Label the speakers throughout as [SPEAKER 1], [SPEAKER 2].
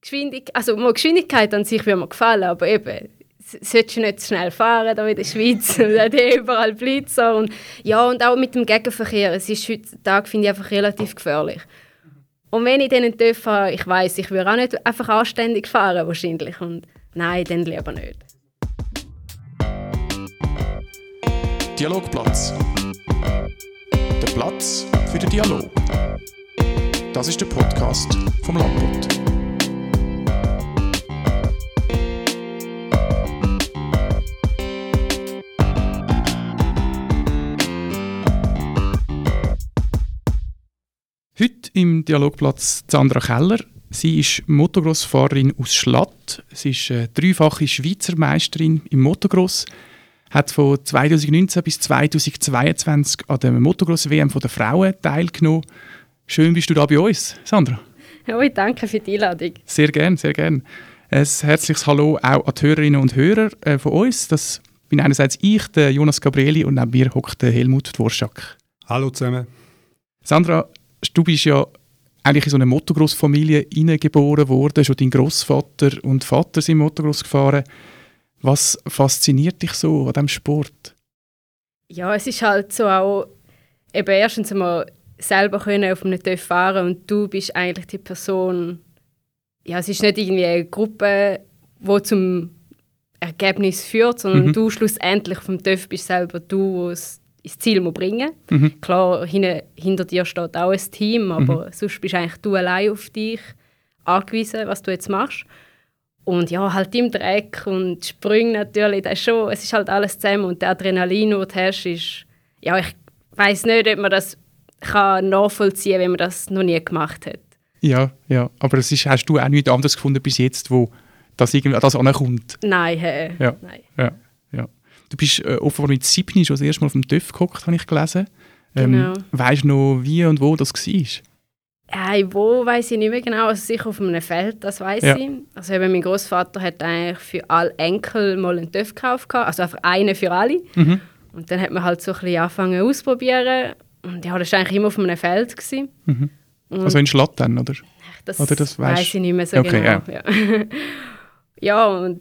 [SPEAKER 1] Geschwindigkeit, also mal Geschwindigkeit an sich würde mir gefallen, aber eben, solltest du nicht schnell fahren da in der Schweiz, und hat überall Blitzer und ja, und auch mit dem Gegenverkehr, es ist heutzutage, finde ich, einfach relativ gefährlich. Und wenn ich dann TÜV ich weiß, ich würde auch nicht einfach anständig fahren wahrscheinlich und nein, dann lieber nicht.
[SPEAKER 2] Dialogplatz. Der Platz für den Dialog. Das ist der Podcast vom Landbund. Heute im Dialogplatz Sandra Keller. Sie ist Motocross-Fahrerin aus Schlatt. Sie ist eine dreifache Schweizer Meisterin im Motocross. Hat von 2019 bis 2022 an der Motocross-WM der Frauen teilgenommen. Schön bist du da bei uns, Sandra.
[SPEAKER 1] Ja, ich danke für die Einladung.
[SPEAKER 2] Sehr gern, sehr gern. Ein herzliches Hallo auch an die Hörerinnen und Hörer äh, von uns. Das bin einerseits ich, der Jonas Gabrieli, und neben mir hockt der Helmut Dvorschak.
[SPEAKER 3] Hallo zusammen.
[SPEAKER 2] Sandra, du bist ja eigentlich in so eine Motocross-Familie hineingeboren worden. Schon dein Großvater und Vater sind Motocross gefahren. Was fasziniert dich so an diesem Sport?
[SPEAKER 1] Ja, es ist halt so auch, eben erstens einmal selber können auf einem TÜV fahren und du bist eigentlich die Person, ja, es ist nicht irgendwie eine Gruppe, die zum Ergebnis führt, sondern
[SPEAKER 2] Mhm.
[SPEAKER 1] du schlussendlich vom TÜV bist selber du, der es ins Ziel muss bringen
[SPEAKER 2] Mhm.
[SPEAKER 1] Klar, hin, hinter dir steht auch ein Team, aber sonst bist eigentlich du allein auf dich angewiesen, was du jetzt machst. Und ja, halt im Dreck und Sprünge natürlich, das ist schon, es ist halt alles zusammen und der Adrenalin, den du hast, ist, ja, ich weiß nicht, ob man das kann nachvollziehen kann, wenn man das noch nie gemacht hat.
[SPEAKER 2] Ja, ja. Aber es ist, hast du auch nichts anderes gefunden bis jetzt, wo das irgendwie das ankommt?
[SPEAKER 1] Nein, hä?
[SPEAKER 2] Ja.
[SPEAKER 1] nein.
[SPEAKER 2] Ja. Du bist äh, offenbar mit 7 schon das erste Mal auf dem TÜV gehockt, habe ich gelesen. Ähm,
[SPEAKER 1] Genau.
[SPEAKER 2] Weißt du noch, wie und wo das war?
[SPEAKER 1] Hey, wo weiß ich nicht mehr genau, also sicher auf einem Feld, das weiß
[SPEAKER 2] Ja.
[SPEAKER 1] ich. Also eben mein Großvater hat eigentlich für alle Enkel mal einen TÜV gekauft, also einfach einen für alle.
[SPEAKER 2] Mhm.
[SPEAKER 1] Und dann hat man halt so ein bisschen angefangen auszuprobieren. Und ja, das war eigentlich immer auf einem Feld. Gewesen.
[SPEAKER 2] Mhm. Also in Schlatt dann, oder?
[SPEAKER 1] das,
[SPEAKER 2] oder das
[SPEAKER 1] weiss ich nicht mehr so
[SPEAKER 2] Okay,
[SPEAKER 1] genau. Ja. ja, und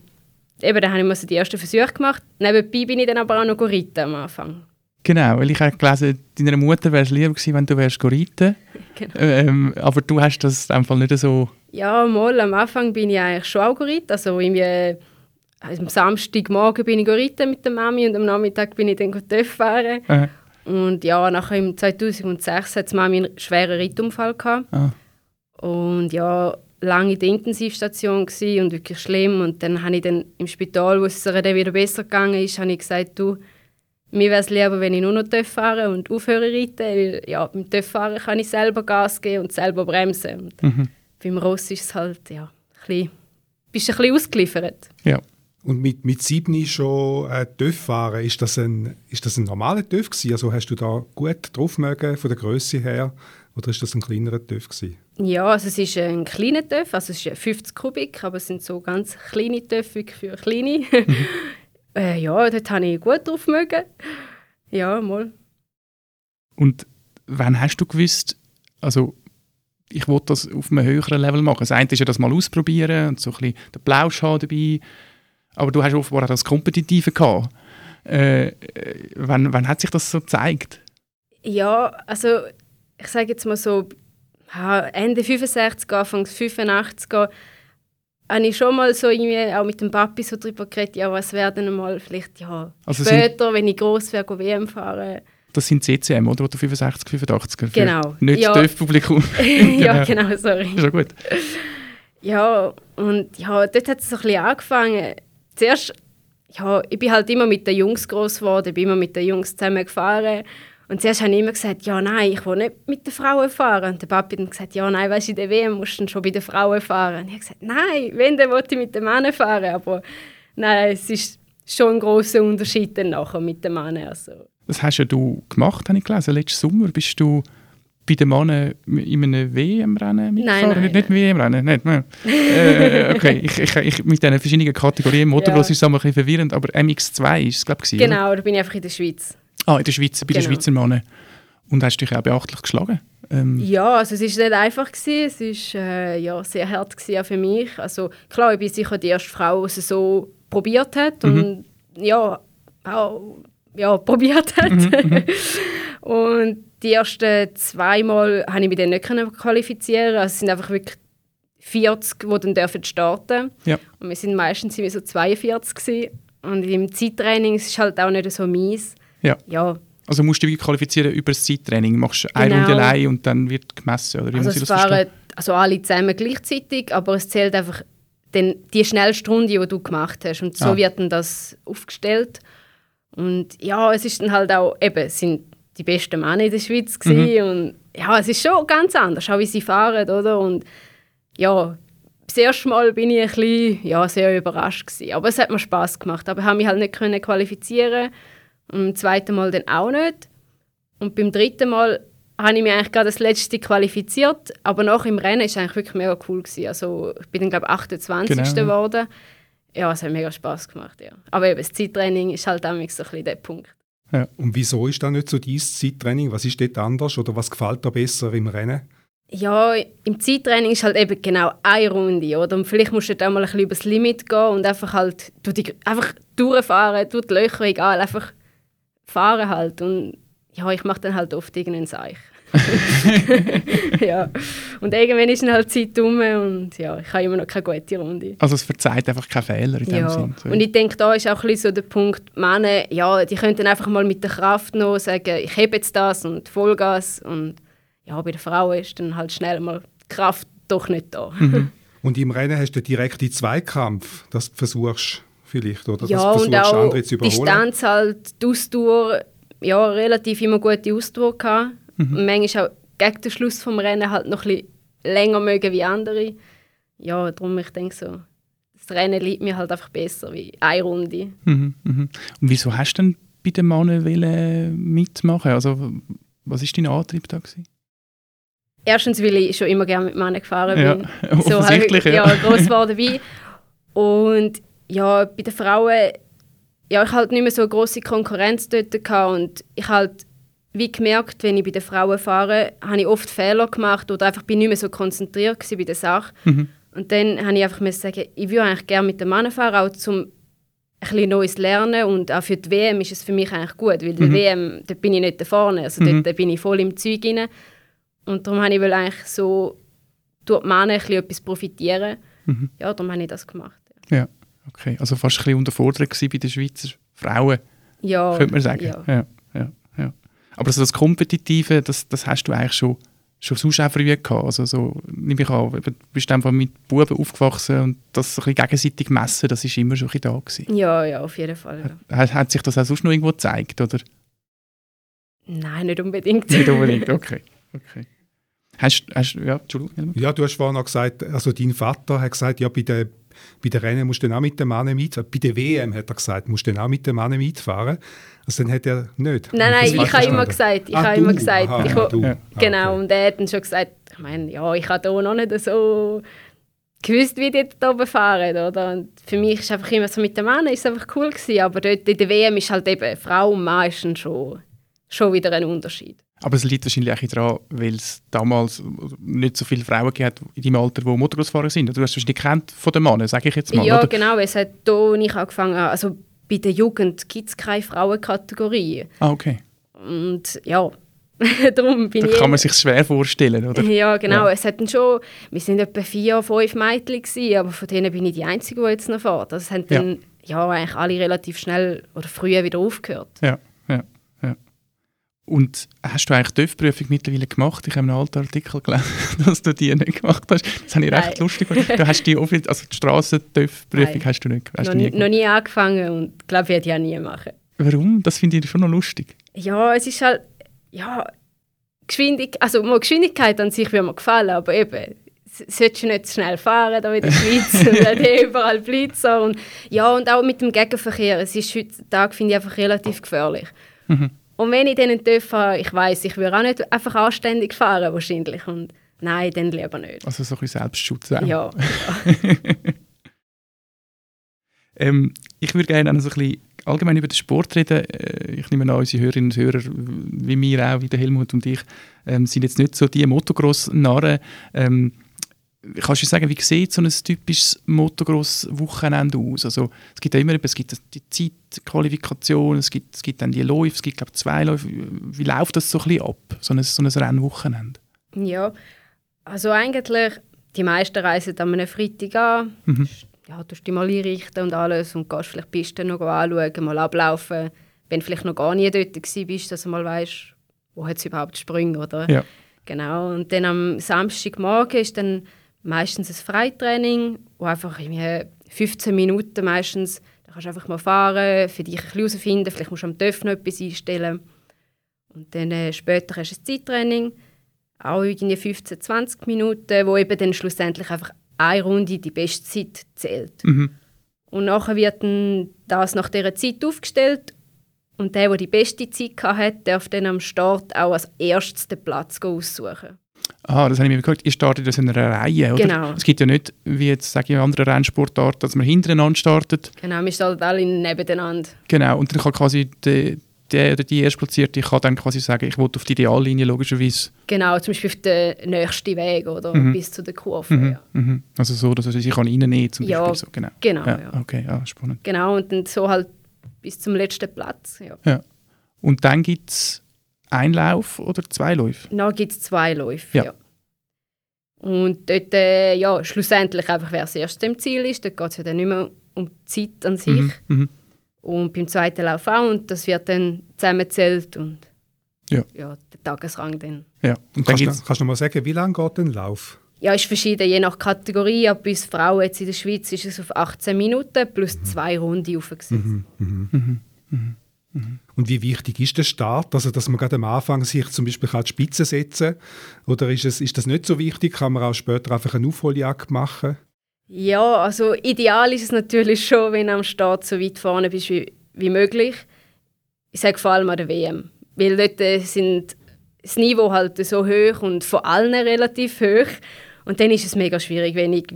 [SPEAKER 1] eben, dann habe ich so die ersten Versuche gemacht. Nebenbei bin ich dann aber auch noch reiten am Anfang.
[SPEAKER 2] Genau, weil ich habe gelesen, deiner Mutter wäre es lieber gewesen, wenn du wärst reiten
[SPEAKER 1] Genau.
[SPEAKER 2] ähm, Aber du hast das Fall nicht so...
[SPEAKER 1] Ja, mal am Anfang bin ich eigentlich schon auch geritten. Also irgendwie, äh, am Samstagmorgen bin ich reiten mit der Mami und am Nachmittag bin ich dann TÜV fahren.
[SPEAKER 2] Äh,
[SPEAKER 1] Und ja, nachher im 2006 hat Mami einen schweren Reitunfall gehabt.
[SPEAKER 2] ah,
[SPEAKER 1] Und ja, lange in der Intensivstation und wirklich schlimm. Und dann habe ich dann im Spital, wo es dann wieder besser gegangen ist, habe ich gesagt, du, mir wäre es lieber, wenn ich nur noch TÜV fahre und aufhöre reiten. Weil ja, beim fahren kann ich selber Gas geben und selber bremsen. Und
[SPEAKER 2] mhm.
[SPEAKER 1] beim Ross ist es halt, ja, ein bisschen, bist du ein bisschen ausgeliefert.
[SPEAKER 2] Ja.
[SPEAKER 3] Und mit, mit 7 schon äh, TÜV fahren, ist das ein, ist das ein normaler TÜV gewesen? Also hast du da gut drauf mögen von der Größe her? Oder ist das ein kleinerer TÜV gewesen?
[SPEAKER 1] Ja, also es ist ein kleiner TÜV, also es ist 50 Kubik, aber es sind so ganz kleine TÜV für kleine. äh, ja, dort habe ich gut drauf mögen. Ja, mal.
[SPEAKER 2] Und wann hast du gewusst, also ich wollte das auf einem höheren Level machen? Das eine ist ja das mal ausprobieren und so ein bisschen den Plausch haben dabei. Aber du hast offenbar auch das Kompetitive gehabt. Äh, äh, wann, wann hat sich das so gezeigt?
[SPEAKER 1] Ja, also ich sage jetzt mal so, Ende 65, Anfang 85 habe ich schon mal so irgendwie auch mit dem Papi so drüber geredet, ja, was wäre denn mal vielleicht ja,
[SPEAKER 2] Also sind-
[SPEAKER 1] später, wenn ich groß wäre, WM fahren.
[SPEAKER 2] Das sind CCM, oder? Oder 65, 85er? Für
[SPEAKER 1] Genau.
[SPEAKER 2] Nicht
[SPEAKER 1] Ja.
[SPEAKER 2] das TÜV-Publikum.
[SPEAKER 1] ja, genau, sorry.
[SPEAKER 2] Ist ja gut.
[SPEAKER 1] Ja, und ja, dort hat es so ein bisschen angefangen. Zuerst, ja, ich bin halt immer mit den Jungs groß geworden, bin immer mit den Jungs zusammen gefahren. Und zuerst habe ich immer gesagt, ja, nein, ich will nicht mit den Frauen fahren. Und der Papi hat dann gesagt, ja, nein, weißt du, in der WM musst du schon bei den Frauen fahren. Und ich habe gesagt, nein, wenn, dann will ich mit den Männern fahren. Aber nein, es ist schon ein grosser Unterschied dann nachher mit den Männern. Also,
[SPEAKER 2] Das hast ja du gemacht, habe ich gelesen. Letzten Sommer bist du bei den Männern in einem WM-Rennen mitgefahren?
[SPEAKER 1] nein,
[SPEAKER 2] nicht, nicht WM-Rennen, nicht. nein. äh, okay, ich, ich, ich, mit diesen verschiedenen Kategorien. Motocross
[SPEAKER 1] Ja.
[SPEAKER 2] ist es ein bisschen verwirrend, aber MX2 ist es, glaube ich, gewesen, oder?
[SPEAKER 1] genau, da bin ich einfach in der Schweiz.
[SPEAKER 2] Ah, in der Schweiz, bei den
[SPEAKER 1] Genau.
[SPEAKER 2] Schweizer Männern. Und hast dich auch beachtlich geschlagen. Ähm,
[SPEAKER 1] Ja, also es war nicht einfach. Gewesen. Es war äh, ja, sehr hart gewesen, für mich. Also klar, ich bin sicher die erste Frau, die es so probiert hat und ja, auch ja, probiert hat. und die ersten zweimal konnte ich mich dann nicht qualifizieren. Also es sind einfach wirklich 40, die dann dürfen starten
[SPEAKER 2] Ja.
[SPEAKER 1] Und wir sind meistens so 42 gewesen. Und im Zeittraining ist es halt auch nicht so mies.
[SPEAKER 2] Ja.
[SPEAKER 1] Ja,
[SPEAKER 2] Also musst du dich qualifizieren über das Zeittraining. Machst du eine
[SPEAKER 1] Genau.
[SPEAKER 2] Runde allein und dann wird gemessen, oder wie
[SPEAKER 1] Also
[SPEAKER 2] muss
[SPEAKER 1] es fahren also alle zusammen gleichzeitig, aber es zählt einfach den, die schnellste Runde, die du gemacht hast. Und so
[SPEAKER 2] Ah.
[SPEAKER 1] wird dann das aufgestellt. Und ja, es ist dann halt auch, eben, es sind die besten Männer in der Schweiz
[SPEAKER 2] Mhm.
[SPEAKER 1] gewesen. und ja, es ist schon ganz anders, auch wie sie fahren, oder? Und ja, das erste Mal bin ich ein bisschen, ja, sehr überrascht gewesen. Aber es hat mir Spaß gemacht. Aber ich habe mich halt nicht können qualifizieren und beim zweiten Mal dann auch nicht. Und beim dritten Mal habe ich mich eigentlich gerade das letzte qualifiziert, aber nach im Rennen war es eigentlich wirklich mega cool. Gewesen. Also ich bin dann, glaube ich, 28.
[SPEAKER 2] Genau, ja.
[SPEAKER 1] geworden. Ja, es hat mega Spaß gemacht, ja. Aber eben, das Zeittraining ist halt auch so ein bisschen der Punkt.
[SPEAKER 3] Und wieso ist das nicht so dein Zeittraining? Was ist dort anders oder was gefällt dir besser im Rennen?
[SPEAKER 1] Ja, im Zeittraining ist halt eben genau eine Runde, oder? Und vielleicht musst du auch mal ein bisschen übers Limit gehen und einfach halt durch die, einfach durchfahren, durch die Löcher, egal, einfach fahren halt. Und ja, ich mache dann halt oft irgendeinen Seich. ja. Und irgendwann ist dann halt die Zeit rum und ja, ich habe immer noch keine gute Runde.
[SPEAKER 2] Also es verzeiht einfach keine Fehler in dem
[SPEAKER 1] Ja,
[SPEAKER 2] Sinn. So.
[SPEAKER 1] und ich denke, da ist auch ein bisschen so der Punkt, Männer, ja, die können dann einfach mal mit der Kraft noch sagen, ich habe jetzt das und Vollgas und ja, bei der Frau ist dann halt schnell mal die Kraft doch nicht da.
[SPEAKER 2] Mhm.
[SPEAKER 3] Und im Rennen hast du direkt den Zweikampf, das du versuchst vielleicht, oder?
[SPEAKER 1] ja,
[SPEAKER 3] das
[SPEAKER 1] und auch
[SPEAKER 3] andere zu überholen.
[SPEAKER 1] Distanz halt, die Ausdauer, ja, relativ immer gute Ausdauer gehabt.
[SPEAKER 2] Mhm.
[SPEAKER 1] Und manchmal auch gegen den Schluss vom Rennen halt noch ein bisschen länger mögen wie andere. Ja, darum ich denke so, das Rennen liegt mir halt einfach besser wie eine Runde.
[SPEAKER 2] Mhm, mhm. Und wieso hast du denn bei den Männern wollen mitmachen? Also was ist dein Antrieb da gewesen?
[SPEAKER 1] Erstens, weil ich schon immer gerne mit Männern gefahren
[SPEAKER 2] Ja,
[SPEAKER 1] bin.
[SPEAKER 2] offensichtlich,
[SPEAKER 1] halt,
[SPEAKER 2] ja.
[SPEAKER 1] ja. gross war dabei. Und ja, bei den Frauen, ja, ich halt nicht mehr so eine grosse Konkurrenz dort gehabt und ich halt wie gemerkt, wenn ich bei den Frauen fahre, habe ich oft Fehler gemacht oder einfach bin nicht mehr so konzentriert bei der Sache.
[SPEAKER 2] Mhm.
[SPEAKER 1] Und dann habe ich einfach sagen, ich würde eigentlich gerne mit den Männern fahren, auch zum ein bisschen Neues lernen und auch für die WM ist es für mich eigentlich gut, weil die WM, dort bin ich nicht da vorne, also
[SPEAKER 2] Mhm.
[SPEAKER 1] dort bin ich voll im Zeug rein. Und darum habe ich will eigentlich so durch die Männer ein bisschen etwas profitieren.
[SPEAKER 2] Mhm.
[SPEAKER 1] Ja, darum habe ich das gemacht.
[SPEAKER 2] Ja, okay. Also fast ein bisschen unterfordert bei den Schweizer Frauen,
[SPEAKER 1] Ja,
[SPEAKER 2] könnte man sagen.
[SPEAKER 1] Ja.
[SPEAKER 2] Ja, ja, ja. Aber so das Kompetitive, das, das hast du eigentlich schon, schon sonst auch früh gehabt. Also so, nehme ich an, du bist einfach mit Buben aufgewachsen und das ein bisschen gegenseitig messen, das ist immer schon ein bisschen da gewesen.
[SPEAKER 1] ja, ja, auf jeden Fall. Ja.
[SPEAKER 2] Hat, hat sich das auch sonst noch irgendwo gezeigt, oder?
[SPEAKER 1] Nein, nicht unbedingt.
[SPEAKER 2] Nicht unbedingt, okay. okay. Hast, hast, ja, Entschuldigung.
[SPEAKER 3] Ja, du hast vorhin noch gesagt, also dein Vater hat gesagt, ja, bei den, bei den Rennen musst du dann auch mit dem Mann mitfahren. Bei der WM hat er gesagt, musst du dann auch mit dem Mann mitfahren. Also dann hat er nicht.
[SPEAKER 1] Nein, nein, ich habe immer gesagt, ich
[SPEAKER 3] Ah,
[SPEAKER 1] habe immer gesagt,
[SPEAKER 3] Aha,
[SPEAKER 1] ich will-
[SPEAKER 3] du.
[SPEAKER 2] Ja.
[SPEAKER 3] Ah,
[SPEAKER 1] Genau,
[SPEAKER 3] okay.
[SPEAKER 1] und er hat dann schon gesagt, ich meine, ja, ich habe hier noch nicht so gewusst, wie die da oben fahren, oder? Und für mich ist einfach immer so mit den Männern ist einfach cool gewesen, aber dort in der WM ist halt eben Frau und Mann ist schon, schon wieder ein Unterschied.
[SPEAKER 2] Aber es liegt wahrscheinlich auch daran, weil es damals nicht so viele Frauen hat in deinem Alter, die Motorgrossfahrer sind. Du hast es wahrscheinlich gekannt von den Männern, sage ich jetzt mal.
[SPEAKER 1] ja,
[SPEAKER 2] oder?
[SPEAKER 1] genau, es hat hier, ich angefangen also bei der Jugend gibt es keine Frauenkategorie.
[SPEAKER 2] Ah, okay.
[SPEAKER 1] Und ja, darum bin
[SPEAKER 2] Da
[SPEAKER 1] ich...
[SPEAKER 2] kann man sich schwer vorstellen, oder?
[SPEAKER 1] Ja, genau.
[SPEAKER 2] Ja.
[SPEAKER 1] Es hatten schon, wir sind etwa vier, fünf Mädchen gewesen, aber von denen bin ich die Einzige, die jetzt noch fährt. Also es haben
[SPEAKER 2] Ja.
[SPEAKER 1] dann ja, eigentlich alle relativ schnell oder früher wieder aufgehört.
[SPEAKER 2] Ja. Und hast du eigentlich die TÜV-Prüfung mittlerweile gemacht? Ich habe einen alten Artikel gelesen, dass du die nicht gemacht hast. Das habe ich recht
[SPEAKER 1] Nein.
[SPEAKER 2] lustig gefunden. Du hast die offiz- also die Strassen-TÜV-Prüfung hast du nicht, hast
[SPEAKER 1] Noch,
[SPEAKER 2] du nie gemacht.
[SPEAKER 1] noch nie angefangen und glaube, werde ich auch nie machen.
[SPEAKER 2] Warum? Das finde ich schon noch lustig.
[SPEAKER 1] Ja, es ist halt, ja, Geschwindigkeit, also mal Geschwindigkeit an sich würde mir gefallen, aber eben, solltest du nicht zu schnell fahren da in der Schweiz und dann überall Blitzer und ja, und auch mit dem Gegenverkehr, es ist heutzutage, finde ich, einfach relativ gefährlich.
[SPEAKER 2] Mhm.
[SPEAKER 1] Und wenn ich dann TÜV fahre, ich weiß, ich würde auch nicht einfach anständig fahren wahrscheinlich und nein, dann lieber nicht.
[SPEAKER 2] Also so ein bisschen Selbstschutz auch.
[SPEAKER 1] Ja,
[SPEAKER 2] Ähm, ich würde gerne noch so ein bisschen allgemein über den Sport reden, äh, ich nehme an, unsere Hörerinnen und Hörer, wie wir auch, wie der Helmut und ich, ähm, sind jetzt nicht so die Motocross-Narren. Ähm, kannst du sagen, wie sieht so ein typisches Motocross-Wochenende aus? Also, es gibt ja immer es gibt die Zeitqualifikation, es gibt, es gibt dann die Läufe, es gibt glaube zwei Läufe. Wie läuft das so ein bisschen ab, so ein, so ein Rennwochenende?
[SPEAKER 1] Ja, also eigentlich, die meisten reisen an einem Freitag an, mhm. ja, du dich mal einrichten und alles und gehst vielleicht Pisten noch anschauen, mal ablaufen, wenn du vielleicht noch gar nie dort bist, dass du mal weißt, wo hat es überhaupt Sprünge, oder?
[SPEAKER 2] Ja.
[SPEAKER 1] Genau, und dann am Samstagmorgen ist dann meistens ein Freitraining, wo einfach 15 Minuten meistens, da kannst du einfach mal fahren, für dich ein bisschen herausfinden, vielleicht musst du am TÜV noch etwas einstellen. Und dann äh, später hast du ein Zeittraining, auch irgendwie 15, 20 Minuten, wo eben dann schlussendlich einfach eine Runde die beste Zeit zählt.
[SPEAKER 2] Mhm.
[SPEAKER 1] Und nachher wird dann das nach dieser Zeit aufgestellt und der, der die beste Zeit hatte, darf dann am Start auch als erstes den Platz aussuchen.
[SPEAKER 2] Ah, das habe ich mir gehört. Ihr startet das in einer Reihe, oder?
[SPEAKER 1] Genau.
[SPEAKER 2] Es gibt ja nicht, wie jetzt sage ich, in anderen Rennsportarten, dass man hintereinander startet.
[SPEAKER 1] Genau, wir starten alle nebeneinander.
[SPEAKER 2] Genau, und dann kann quasi die, der oder die Erstplatzierte kann dann quasi sagen, ich will auf die Ideallinie logischerweise.
[SPEAKER 1] Genau, zum Beispiel auf den nächsten Weg oder
[SPEAKER 2] Mhm.
[SPEAKER 1] bis zu der Kurve.
[SPEAKER 2] Mhm,
[SPEAKER 1] Ja.
[SPEAKER 2] mhm. Also so, dass sie kann reinnehmen zum
[SPEAKER 1] Ja,
[SPEAKER 2] Beispiel. So, genau.
[SPEAKER 1] Genau,
[SPEAKER 2] Ja,
[SPEAKER 1] ja.
[SPEAKER 2] Okay, ja, spannend.
[SPEAKER 1] Genau, und dann so halt bis zum letzten Platz. Ja.
[SPEAKER 2] Und dann gibt es einen Lauf oder zwei Läufe?
[SPEAKER 1] Dann gibt es zwei Läufe.
[SPEAKER 2] Ja.
[SPEAKER 1] Ja. Und dort, äh, ja, schlussendlich einfach, wer als erstes im Ziel ist, dort geht es ja dann nicht mehr um die Zeit an sich.
[SPEAKER 2] Mhm, mhm.
[SPEAKER 1] Und beim zweiten Lauf auch. Und das wird dann zusammengezählt und
[SPEAKER 2] Ja.
[SPEAKER 1] der Tagesrang dann.
[SPEAKER 2] Ja. Und dann
[SPEAKER 3] Kannst du
[SPEAKER 2] gibt's,
[SPEAKER 3] kannst du noch mal sagen, wie lange geht ein Lauf?
[SPEAKER 1] Ja, ist verschieden, je nach Kategorie. Aber bei Frauen jetzt in der Schweiz ist es auf 18 Minuten plus zwei Runden aufgesetzt.
[SPEAKER 3] Mhm. Und wie wichtig ist der Start? Also, dass man gerade am Anfang sich zum Beispiel an die Spitze setzen kann? Oder ist, es, ist das nicht so wichtig? Kann man auch später einfach eine Aufholjagd machen?
[SPEAKER 1] Ja, also ideal ist es natürlich schon, wenn du am Start so weit vorne bist wie, wie möglich. Ich sage vor allem an der WM. Weil dort äh, sind das Niveau halt so hoch und von allen relativ hoch. Und dann ist es mega schwierig, wenn ich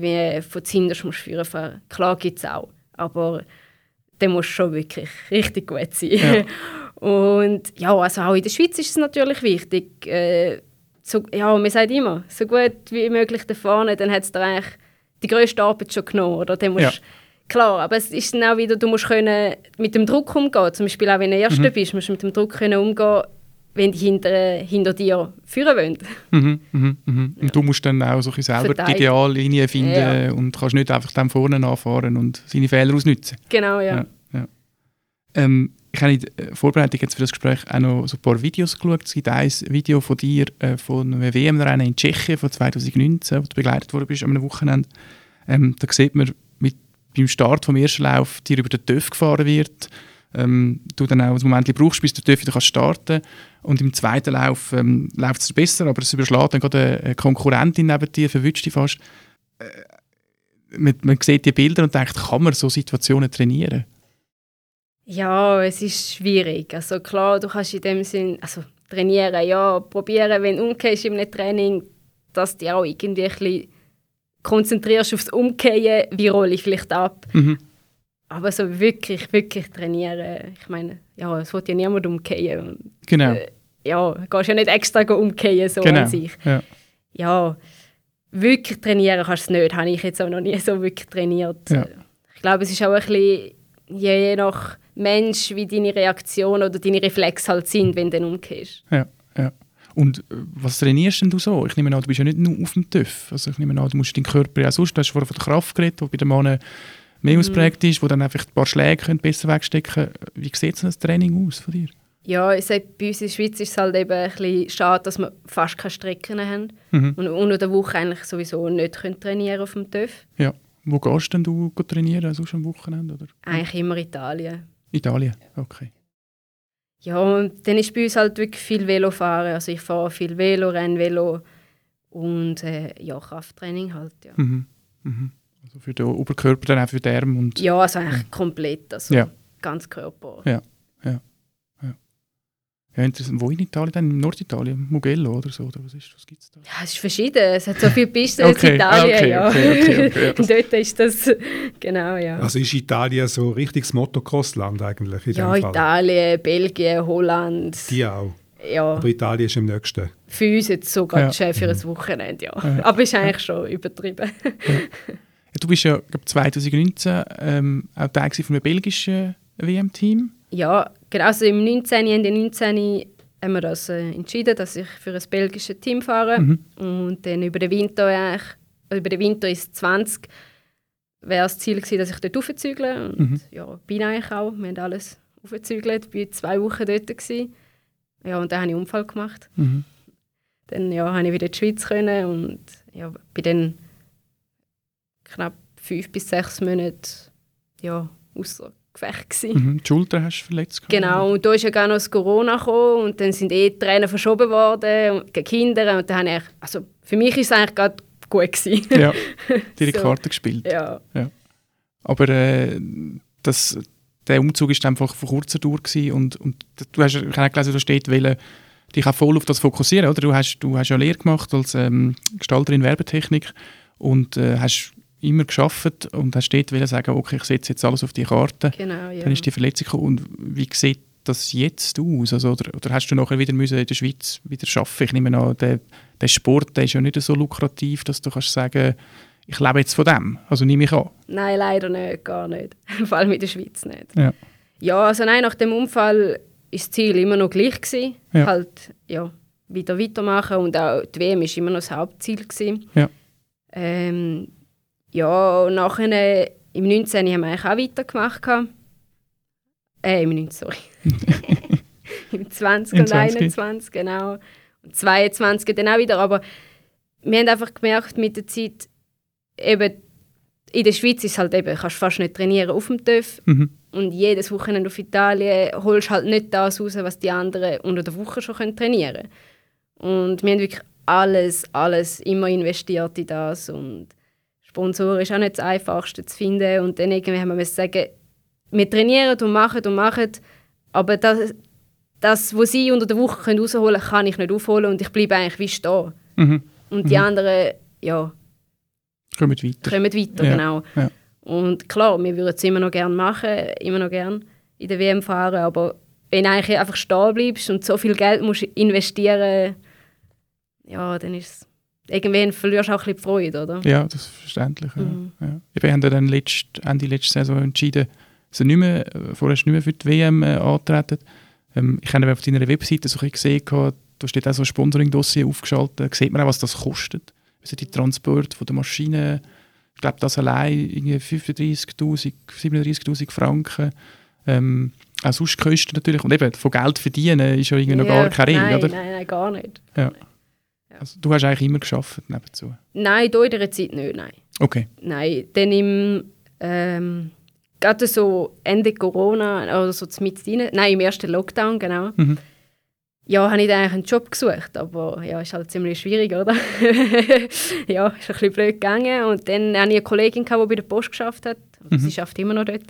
[SPEAKER 1] von zuhinterst muss führen. Klar gibt es auch, aber musst du schon wirklich richtig gut sein.
[SPEAKER 2] Ja.
[SPEAKER 1] Und ja, also auch in der Schweiz ist es natürlich wichtig. Äh, so, ja, man sagt immer, so gut wie möglich da vorne, dann hat es eigentlich die grösste Arbeit schon genommen. Oder? Dann musst,
[SPEAKER 2] Ja.
[SPEAKER 1] Klar, aber es ist dann auch wieder, du musst können mit dem Druck umgehen. Zum Beispiel auch wenn du Erster
[SPEAKER 2] Mhm.
[SPEAKER 1] bist, musst du mit dem Druck können umgehen, wenn die hinter, hinter dir führen wollen.
[SPEAKER 2] Mhm, mhm, mhm. Und du musst dann auch so selber die
[SPEAKER 1] Verteidigen.
[SPEAKER 2] Ideallinie finden
[SPEAKER 1] Ja.
[SPEAKER 2] und kannst nicht einfach dann vorne nachfahren und seine Fehler ausnutzen.
[SPEAKER 1] Genau, ja.
[SPEAKER 2] Ja, ja. Ähm, ich habe in der Vorbereitung jetzt für das Gespräch auch noch so ein paar Videos geschaut. Es gibt ein Video von dir äh, von einem WM-Rennen in Tschechien von 2019, wo du begleitet worden bist an einem Wochenende. Ähm, da sieht man, mit, beim Start vom ersten Lauf dir über den TÜV gefahren wird. Ähm, du dann auch ein Moment brauchst, bis der TÜV wieder kannst starten Und im zweiten Lauf ähm, läuft es besser, aber es überschlägt dann gerade eine, Konkurrentin neben dir, verwünscht dich fast. Äh, man, man sieht die Bilder und denkt, kann man so Situationen trainieren?
[SPEAKER 1] Ja, es ist schwierig. Also klar, du kannst in dem Sinn, also trainieren, ja, probieren, wenn du umgehst im Training, dass du dich auch irgendwie ein bisschen konzentrierst aufs Umkehren, wie rolle ich vielleicht ab.
[SPEAKER 2] Mhm.
[SPEAKER 1] Aber so wirklich, wirklich trainieren, ich meine, ja, es wird ja niemand umkehren.
[SPEAKER 2] Genau.
[SPEAKER 1] äh, ja, du gehst ja nicht extra umkehren so
[SPEAKER 2] genau.
[SPEAKER 1] an sich.
[SPEAKER 2] Ja.
[SPEAKER 1] Ja, wirklich trainieren kannst du es nicht, habe ich jetzt auch noch nie so wirklich trainiert.
[SPEAKER 2] Ja.
[SPEAKER 1] Ich glaube, es ist auch ein bisschen, je nach Mensch, wie deine Reaktion oder deine Reflexe halt sind, wenn du dann umgehst.
[SPEAKER 2] Ja, ja. Und äh, was trainierst denn du so? Ich nehme an, du bist ja nicht nur auf dem TÜV. Also ich nehme an, du musst deinen Körper ja sonst, du hast vorhin von der Kraft geredet, die bei den Männern mehr ausprägt ist, wo dann einfach ein paar Schläge können besser wegstecken können. Wie sieht ein Training aus von dir?
[SPEAKER 1] Ja, ich sage, bei uns in der Schweiz ist es halt eben ein bisschen schade, dass wir fast keine Strecken haben
[SPEAKER 2] Mhm.
[SPEAKER 1] und unter der Woche eigentlich sowieso nicht können trainieren auf dem TÜV.
[SPEAKER 2] Ja. Wo gehst denn du trainieren, sonst am Wochenende? Oder?
[SPEAKER 1] Eigentlich immer Italien.
[SPEAKER 2] Italien, okay.
[SPEAKER 1] Ja, und dann ist bei uns halt wirklich viel Velofahren. Also ich fahre viel Velo, Rennvelo und äh, ja, Krafttraining halt, ja.
[SPEAKER 2] Mhm. Mhm. Also für den Oberkörper, dann auch für den Arm und...
[SPEAKER 1] Ja, also eigentlich komplett, also
[SPEAKER 2] Ja.
[SPEAKER 1] ganz Körper.
[SPEAKER 2] Ja. Ja, interessant. Wo in Italien dann? In Norditalien? Mugello oder so? Oder was, ist, was gibt es da?
[SPEAKER 1] Ja, es ist verschieden. Es hat so viele Pisten
[SPEAKER 2] Okay,
[SPEAKER 1] in Italien,
[SPEAKER 2] ah, okay,
[SPEAKER 1] ja.
[SPEAKER 2] okay, okay, ja,
[SPEAKER 1] Und dort ist das, genau, ja.
[SPEAKER 3] Also ist Italien so ein richtiges Motocross-Land eigentlich in
[SPEAKER 1] ja? Italien, Belgien, Holland.
[SPEAKER 3] Die auch.
[SPEAKER 1] Ja,
[SPEAKER 3] Aber Italien ist am nächsten.
[SPEAKER 1] für uns jetzt sogar
[SPEAKER 2] Ja.
[SPEAKER 1] schön für ein Wochenende, ja. Aber ist eigentlich schon übertrieben.
[SPEAKER 2] Ja, Du bist ja glaub, 2019 ähm, auch Teil von einem belgischen WM-Team.
[SPEAKER 1] Ja, genau. Also im 19. Ende 19. haben wir das äh, entschieden, dass ich für ein belgisches Team fahre.
[SPEAKER 2] Mhm.
[SPEAKER 1] Und dann über den Winter eigentlich, äh, über den Winter ist 20 wäre das Ziel gewesen, dass ich dort aufzügle. Und
[SPEAKER 2] Mhm.
[SPEAKER 1] ja, bin eigentlich auch. Wir haben alles aufgezügelt. bin zwei Wochen dort gewesen. Ja, und dann habe ich einen Unfall gemacht.
[SPEAKER 2] Mhm.
[SPEAKER 1] Dann ja, habe ich wieder in die Schweiz können und ja, bin dann knapp fünf bis sechs Monate ja, außer Gefecht gewesen.
[SPEAKER 2] Mhm. Die Schulter hast du verletzt. gehabt?
[SPEAKER 1] Genau, und da ist ja gar noch das Corona gekommen und dann sind eh die Tränen verschoben worden und gegen Kinder und dann habe ich, also für mich ist es eigentlich gerade gut gewesen.
[SPEAKER 2] Ja, die
[SPEAKER 1] So.
[SPEAKER 2] Karte gespielt.
[SPEAKER 1] ja.
[SPEAKER 2] Aber äh, das, der Umzug ist einfach von kurzer Dauer gewesen und, und du hast, ich habe gelesen, du steht wollen, dich auch voll auf das fokussieren, oder? Du hast, du hast ja Lehre gemacht als ähm, Gestalterin Werbetechnik und äh, hast immer geschafft und hast dort wollen sagen, okay, ich setze jetzt alles auf die Karte.
[SPEAKER 1] Genau, ja.
[SPEAKER 2] Dann ist die Verletzung gekommen. Und wie sieht das jetzt aus? Also, oder, oder hast du nachher wieder müssen in der Schweiz wieder arbeiten? Ich nehme an, der, der Sport der ist ja nicht so lukrativ, dass du kannst sagen, ich lebe jetzt von dem. Also nehme ich an.
[SPEAKER 1] Nein, leider nicht, gar nicht. Vor allem in der Schweiz nicht.
[SPEAKER 2] Ja.
[SPEAKER 1] Ja, also nein, nach dem Unfall ist das Ziel immer noch gleich gewesen.
[SPEAKER 2] Ja.
[SPEAKER 1] Halt, ja, wieder weitermachen und auch die WM ist immer noch das Hauptziel gewesen.
[SPEAKER 2] Ja.
[SPEAKER 1] Ähm, ja, und nachher äh, im 19. haben wir eigentlich auch weitergemacht. Äh, im 19, sorry. Im 20
[SPEAKER 2] Im
[SPEAKER 1] und
[SPEAKER 2] 20.
[SPEAKER 1] 21, genau. Und 22 dann auch wieder. Aber wir haben einfach gemerkt mit der Zeit, eben, in der Schweiz ist es halt eben, kannst fast nicht trainieren auf dem TÜV.
[SPEAKER 2] Mhm.
[SPEAKER 1] Und jedes Wochenende auf Italien holst halt nicht das raus, was die anderen unter der Woche schon können trainieren können. Und wir haben wirklich alles, alles immer investiert in das. Und Sponsoren ist auch nicht das Einfachste zu finden. Und dann irgendwie haben wir sagen, wir trainieren und machen und machen, aber das, das was sie unter der Woche können rausholen können, kann ich nicht aufholen und ich bleibe eigentlich wie stehen.
[SPEAKER 2] Mhm.
[SPEAKER 1] Und die anderen, ja,
[SPEAKER 2] Kommen weiter.
[SPEAKER 1] kommen weiter,
[SPEAKER 2] Ja,
[SPEAKER 1] genau.
[SPEAKER 2] ja.
[SPEAKER 1] Und klar, wir würden es immer noch gerne machen, immer noch gerne in der WM fahren, aber wenn du eigentlich einfach stehen bleibst und so viel Geld musst investieren ja, dann ist es... Irgendwann verlierst du auch ein bisschen die Freude, oder?
[SPEAKER 2] Ja, das ist verständlich. Ja.
[SPEAKER 1] Mhm.
[SPEAKER 2] Ja. Wir haben ja dann letzt, Ende letzte Saison entschieden, also nicht mehr, äh, vorerst nicht mehr für die WM äh, antreten. Ähm, ich habe auf deiner Webseite so ein gesehen, gehabt, da steht auch so ein Sponsoring-Dossier aufgeschaltet. Da sieht man auch, was das kostet. Also die Transport von der Maschine, ich glaube, das allein irgendwie 35'000, 37'000 Franken. Ähm, auch sonst Kosten natürlich. Und eben, von Geld verdienen ist ja irgendwie noch gar keine Rede,
[SPEAKER 1] nein,
[SPEAKER 2] oder?
[SPEAKER 1] Nein, nein, gar nicht.
[SPEAKER 2] Also, du hast eigentlich immer geschafft nebenzu.
[SPEAKER 1] Nein, hier in dieser Zeit nicht, nein.
[SPEAKER 2] Okay.
[SPEAKER 1] Nein, dann im... Ähm, gerade so Ende Corona, oder so mit rein, nein, im ersten Lockdown, genau.
[SPEAKER 2] Mhm.
[SPEAKER 1] Ja, habe ich dann eigentlich einen Job gesucht, aber ja, ist halt ziemlich schwierig, oder? ja, ist ein bisschen blöd gegangen. Und dann hatte ich eine Kollegin, die bei der Post geschafft hat.
[SPEAKER 2] Mhm.
[SPEAKER 1] Sie schafft immer noch dort.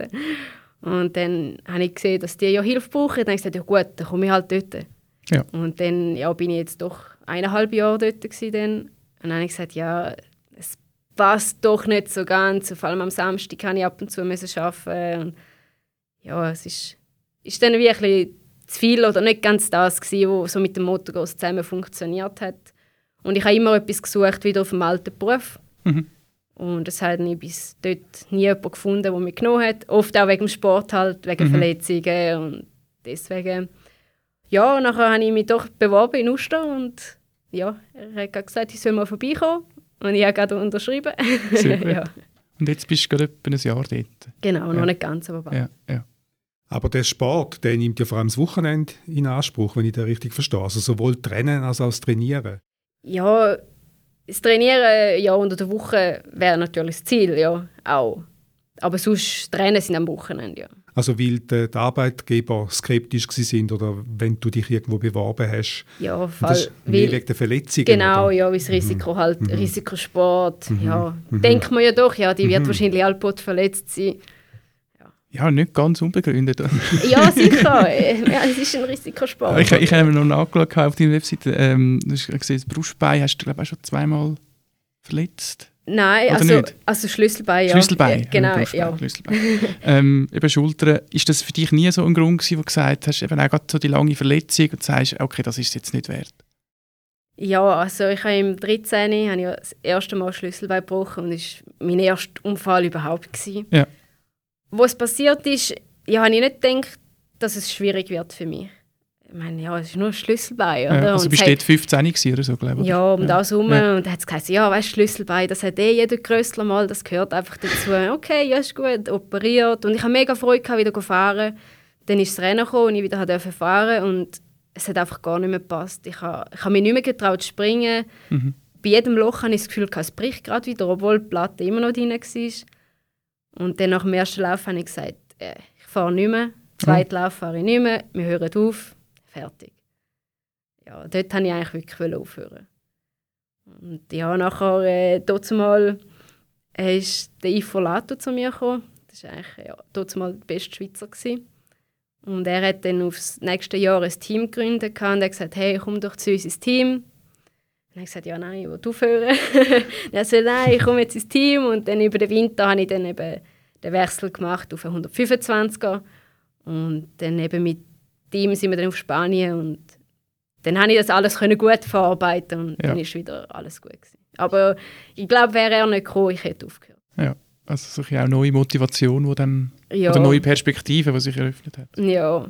[SPEAKER 1] Und dann habe ich gesehen, dass die ja Hilfe brauchen. Dann habe ich gesagt, ja gut, dann komme ich halt dort.
[SPEAKER 2] Ja.
[SPEAKER 1] Und dann ja, bin ich jetzt doch eineinhalb Jahre dort gewesen. Dann. Und dann habe ich gesagt, ja, es passt doch nicht so ganz. Vor allem am Samstag kann ich ab und zu müssen arbeiten. Und ja, es ist, ist dann wie ein bisschen zu viel oder nicht ganz das gewesen, was so mit dem Motocross zusammen funktioniert hat. Und ich habe immer etwas gesucht, wieder auf dem alten Beruf.
[SPEAKER 2] Mhm.
[SPEAKER 1] Und es hat ich bis dort nie jemanden gefunden, der mich genommen hat. Oft auch wegen dem Sport halt, wegen
[SPEAKER 2] Mhm.
[SPEAKER 1] Verletzungen und deswegen. Ja, und nachher habe ich mich doch beworben in Uster und ja, er hat gesagt, ich soll mal vorbeikommen. Und ich habe gerade unterschrieben. Ja,
[SPEAKER 2] Und jetzt bist du gerade etwa ein Jahr dort.
[SPEAKER 1] genau, noch
[SPEAKER 2] Ja.
[SPEAKER 1] nicht ganz, aber bald.
[SPEAKER 2] Ja, ja.
[SPEAKER 3] Aber der Sport, der nimmt ja vor allem das Wochenende in Anspruch, wenn ich das richtig verstehe. Also sowohl Trennen als auch das Trainieren.
[SPEAKER 1] Ja, das Trainieren ja, unter der Woche wäre natürlich das Ziel, ja, auch. Aber sonst Trainen sind am Wochenende, ja.
[SPEAKER 3] Also weil die, die Arbeitgeber skeptisch sind oder wenn du dich irgendwo beworben hast.
[SPEAKER 1] Ja,
[SPEAKER 3] mehr
[SPEAKER 1] weil,
[SPEAKER 3] wegen der Verletzungen.
[SPEAKER 1] genau,
[SPEAKER 3] oder?
[SPEAKER 1] ja, wie das Risiko halt, Risikosport, ja.
[SPEAKER 3] Mhm.
[SPEAKER 1] Denkt man ja doch, ja, die wird wahrscheinlich allpot verletzt sein.
[SPEAKER 2] ja, nicht ganz unbegründet.
[SPEAKER 1] ja, sicher. Ja, es ist ein Risikosport.
[SPEAKER 2] Ich, ich habe mir noch nachgeschaut auf deiner Webseite. Ähm, du hast gesehen, das Brustbein hast du, glaube ich, auch schon zweimal verletzt.
[SPEAKER 1] Nein,
[SPEAKER 2] Oder
[SPEAKER 1] also,
[SPEAKER 2] nicht?
[SPEAKER 1] also Schlüsselbein, ja.
[SPEAKER 2] Schlüsselbein.
[SPEAKER 1] Ja, genau, ja.
[SPEAKER 2] Schlüsselbein. ähm, eben Schultern. Ist das für dich nie so ein Grund gewesen, wo du gesagt hast, eben auch gerade so die lange Verletzung und sagst, okay, das ist jetzt nicht wert?
[SPEAKER 1] Ja, also ich habe im 13. habe ich das erste Mal Schlüsselbein gebrochen und das war mein erster Unfall überhaupt. Gewesen.
[SPEAKER 2] Ja.
[SPEAKER 1] Wo es passiert ist, ja, habe ich nicht gedacht, dass es schwierig wird für mich. Ich meine, ja, es ist nur ein Schlüsselbein, oder?
[SPEAKER 2] Ja, also
[SPEAKER 1] Und
[SPEAKER 2] bist du dort 15 gewesen oder so, glaube ich?
[SPEAKER 1] Ja, um
[SPEAKER 2] ja.
[SPEAKER 1] das herum.
[SPEAKER 2] Ja.
[SPEAKER 1] Und dann hat es gesagt, ja, weißt Schlüsselbein, das hat eh jeder Grössler mal, das gehört einfach dazu. Okay, ja, ist gut, operiert. Und ich hatte mega Freude, gehabt, wieder zu fahren. Dann ist das Rennen gekommen und ich wieder durfte fahren und es hat einfach gar nicht mehr gepasst. Ich habe, ich habe mich nicht mehr getraut zu springen.
[SPEAKER 2] Mhm.
[SPEAKER 1] Bei jedem Loch hatte ich das Gefühl, es bricht gerade wieder, obwohl die Platte immer noch drin war. Und dann nach dem ersten Lauf habe ich gesagt, äh, ich fahre nicht mehr. Zweiten Lauf fahre ich nicht mehr. Wir hören auf. Fertig. Ja, dort wollte ich eigentlich wirklich aufhören. Und ja, nachher, äh, dort mal, ist der Yves Lato zu mir gekommen. Das war eigentlich ja, mal der beste Schweizer. Gewesen. Und er hat dann aufs nächste Jahr ein Team gegründet und hat gesagt, hey, komm doch zu uns ins Team. Und ich gesagt, ja, nein, ich will aufhören. dann er gesagt, nein, ich komme jetzt ins Team. Und dann über den Winter habe ich dann eben den Wechsel gemacht auf einen 125er. Und dann eben mit dem sind wir dann auf Spanien und dann habe ich das alles können gut verarbeiten und
[SPEAKER 2] Ja.
[SPEAKER 1] dann ist wieder alles gut gewesen. Aber ich glaube, wäre er nicht gekommen, ich hätte aufgehört.
[SPEAKER 2] Ja. Also bisschen auch neue Motivation, wo dann,
[SPEAKER 1] Ja.
[SPEAKER 2] oder neue Perspektiven, die sich eröffnet hat.
[SPEAKER 1] Ja.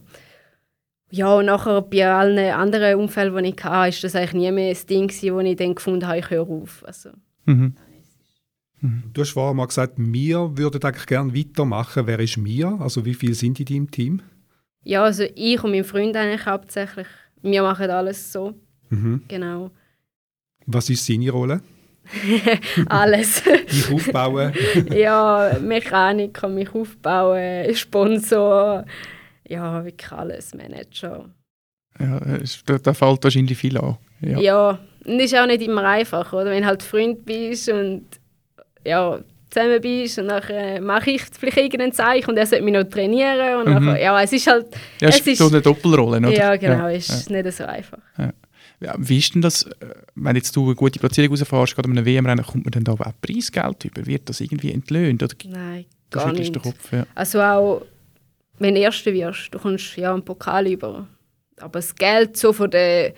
[SPEAKER 1] Ja, und nachher bei allen anderen Unfällen, die ich hatte, ist das eigentlich nie mehr das Ding, gewesen, wo ich dann gefunden habe, ich höre auf. Also,
[SPEAKER 2] Mhm.
[SPEAKER 3] Du hast vorher mal gesagt, wir würden eigentlich gerne weitermachen. Wer ist mir? Also wie viele sind in deinem Team?
[SPEAKER 1] Ja, also ich und mein Freund eigentlich hauptsächlich. Wir machen alles so,
[SPEAKER 3] Mhm.
[SPEAKER 1] genau.
[SPEAKER 3] Was ist seine Rolle?
[SPEAKER 1] Alles.
[SPEAKER 3] Dich aufbauen?
[SPEAKER 1] ja, Mechaniker, mich aufbauen, Sponsor, ja, wirklich alles, Manager.
[SPEAKER 2] Ja, es- da, da fällt wahrscheinlich viel an. Ja.
[SPEAKER 1] Ja, und ist auch nicht immer einfach, oder? Wenn du halt Freund bist und ja, zusammen bist und dann mache ich vielleicht irgendein Zeichen und er sollte mich noch trainieren und
[SPEAKER 2] Mhm.
[SPEAKER 1] nachher, ja, es ist halt,
[SPEAKER 2] Ja, es ist so eine Doppelrolle, oder?
[SPEAKER 1] ja genau,
[SPEAKER 2] Ja,
[SPEAKER 1] ist nicht so einfach.
[SPEAKER 2] Ja, wie ist denn das, äh, wenn jetzt du eine gute Platzierung rausfährst, gerade an einem WM-Rennen, kommt man dann da auch Preisgeld über? Wird das irgendwie entlöhnt? Oder
[SPEAKER 1] Nein, gar nicht.
[SPEAKER 2] Kopf? Ja.
[SPEAKER 1] Also auch, wenn du Erster wirst, du kommst ja einen Pokal über. Aber das Geld so von der,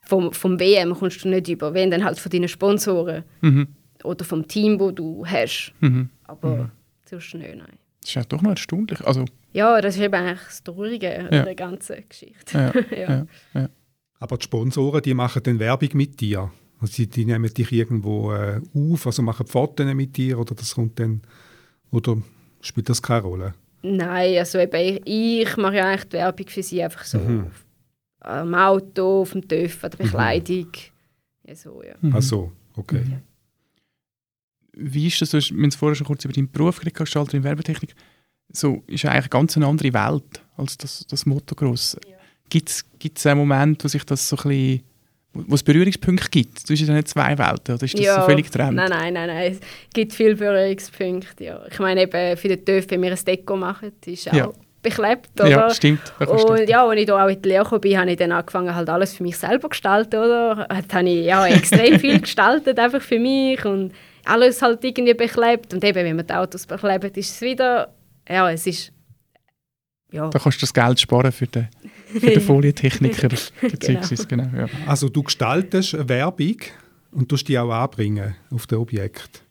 [SPEAKER 1] vom, vom WM kommst du nicht über, wenn dann halt von deinen Sponsoren
[SPEAKER 2] Mhm.
[SPEAKER 1] Oder vom Team, wo du hast.
[SPEAKER 2] Mhm.
[SPEAKER 1] Aber sonst nicht, nein.
[SPEAKER 2] Das ist ja doch noch erstaunlich. Also,
[SPEAKER 1] Ja, das ist eben eigentlich das Traurige an
[SPEAKER 2] Ja.
[SPEAKER 1] der ganzen Geschichte.
[SPEAKER 2] ja,
[SPEAKER 1] ja.
[SPEAKER 2] ja.
[SPEAKER 3] Aber die Sponsoren, die machen dann Werbung mit dir. Also die, die nehmen dich irgendwo äh, auf, also machen Fotos mit dir oder das kommt dann, oder spielt das keine Rolle?
[SPEAKER 1] Nein, also eben, ich, ich mache ja eigentlich die Werbung für sie einfach so.
[SPEAKER 3] Mhm.
[SPEAKER 1] Am Auto, auf dem TÜV, an der Bekleidung. Ja, so, ja.
[SPEAKER 2] Mhm.
[SPEAKER 3] Ach so, okay.
[SPEAKER 2] Wie ist das? Du hast- haben vorher schon kurz über deinen Beruf geredet, Gestalter in Werbetechnik. So ist ja eigentlich ganz eine andere Welt als das, das Motocross. Gibt es einen Moment, wo sich das so ein bisschen, wo es Berührungspunkte gibt zwischen diesen zwei Welten? Oder ist das so völlig getrennt?
[SPEAKER 1] Nein, nein, nein, nein. Es gibt viele Berührungspunkte. Ja. Ich meine, eben für den TÜV, wenn wir ein Deko machen, ist auch
[SPEAKER 2] Ja.
[SPEAKER 1] beklebt. Oder?
[SPEAKER 2] Ja, stimmt. Ja, du-
[SPEAKER 1] Und ja, als ich hier auch in die Lehre gekommen bin, habe ich dann angefangen, halt alles für mich selber zu gestalten, oder? Da habe ich ja, extrem viel gestaltet, einfach für mich und alles halt irgendwie beklebt. Und eben, wenn man die Autos beklebt, ist es wieder, ja, es ist, ja,
[SPEAKER 2] Da kannst du das Geld sparen für den, für den Folientechniker. beziehungsweise, genau. ja.
[SPEAKER 3] Also du gestaltest eine Werbung und tust die auch anbringen auf das Objekt.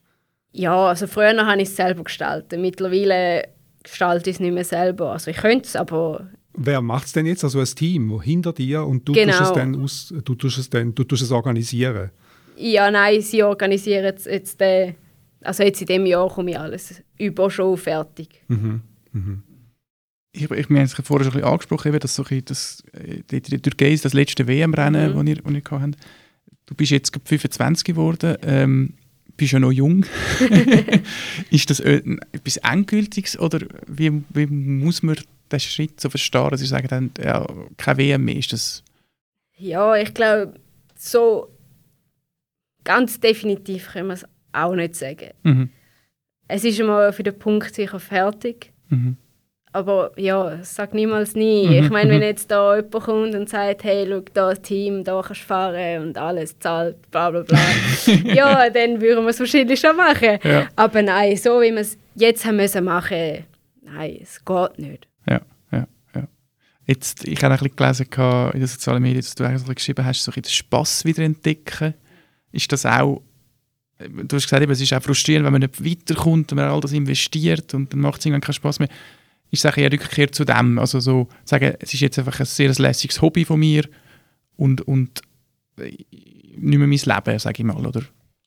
[SPEAKER 1] ja, also früher habe ich es selber gestaltet. Mittlerweile gestalte ich es nicht mehr selber. Also ich könnte es, aber
[SPEAKER 3] Wer macht es denn jetzt? Also ein Team, wo hinter dir und du
[SPEAKER 1] Genau.
[SPEAKER 3] tust es dann aus, du tust es dann, du tust es organisieren.
[SPEAKER 1] Ja, nein, sie organisieren jetzt, jetzt den, also jetzt in diesem Jahr komme ich alles über schon fertig.
[SPEAKER 3] Mhm. Mhm.
[SPEAKER 2] Ich, ich, wir haben es vorher schon ein bisschen angesprochen, eben, dass so ein das, äh, die, die Türkei ist das letzte WM-Rennen,
[SPEAKER 1] Mhm.
[SPEAKER 2] das ihr gehabt habt. Du bist jetzt gerade 25 geworden, ähm, bist ja noch jung. ist das äh, etwas Endgültiges oder wie, wie muss man den Schritt so verstehen, dass sie sagen, dann, ja, kein WM mehr? Ist das,
[SPEAKER 1] Ja, ich glaube, so ganz definitiv können wir es auch nicht sagen.
[SPEAKER 2] mhm.
[SPEAKER 1] Es ist einmal für den Punkt sicher fertig.
[SPEAKER 2] Mhm.
[SPEAKER 1] aber ja, sag niemals nie. Ich meine, wenn jetzt da jemand kommt und sagt, hey, schau, da Team, da kannst du fahren und alles zahlt, bla bla bla. ja, dann würden wir es wahrscheinlich schon machen.
[SPEAKER 2] Ja.
[SPEAKER 1] Aber nein, so wie wir es jetzt haben müssen machen, nein, es geht nicht.
[SPEAKER 2] Ja, ja, ja. Jetzt, ich habe ein bisschen gelesen in den sozialen Medien, dass du eigentlich geschrieben hast, so ein bisschen den Spass wieder entdecken. Ist das auch, du hast gesagt, eben, es ist auch frustrierend, wenn man nicht weiterkommt und man all das investiert und dann macht es irgendwann keinen Spass mehr. Ist es eher Rückkehr zu dem? Also so sagen, es ist jetzt einfach ein sehr lässiges Hobby von mir und, und nicht mehr mein Leben, sage ich mal, oder?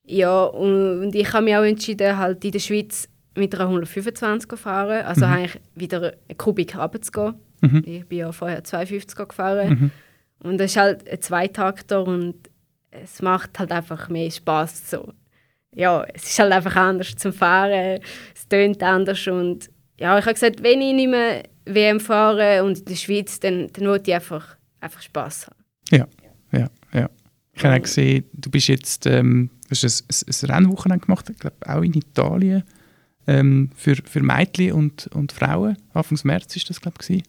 [SPEAKER 1] Ja, und ich habe mich auch entschieden, halt in der Schweiz mit einer 125 zu fahren. Also
[SPEAKER 2] Mhm.
[SPEAKER 1] eigentlich wieder eine Kubik runterzugehen.
[SPEAKER 2] Mhm.
[SPEAKER 1] Ich bin ja vorher 250 gefahren.
[SPEAKER 2] Mhm.
[SPEAKER 1] Und das ist halt ein Zweitakter und es macht halt einfach mehr Spaß so. Ja, es ist halt einfach anders zum Fahren, es tönt anders und ja, ich habe gesagt, wenn ich nicht mehr WM fahre und in der Schweiz, dann, dann will ich einfach, einfach Spaß haben.
[SPEAKER 2] Ja, ja, ja. Ich habe auch gesehen, du bist jetzt, ähm, hast ein, ein, Rennwochenende gemacht, ich glaube auch in Italien, ähm, für, für Mädchen und, und Frauen. Anfang März ist das, glaube ich.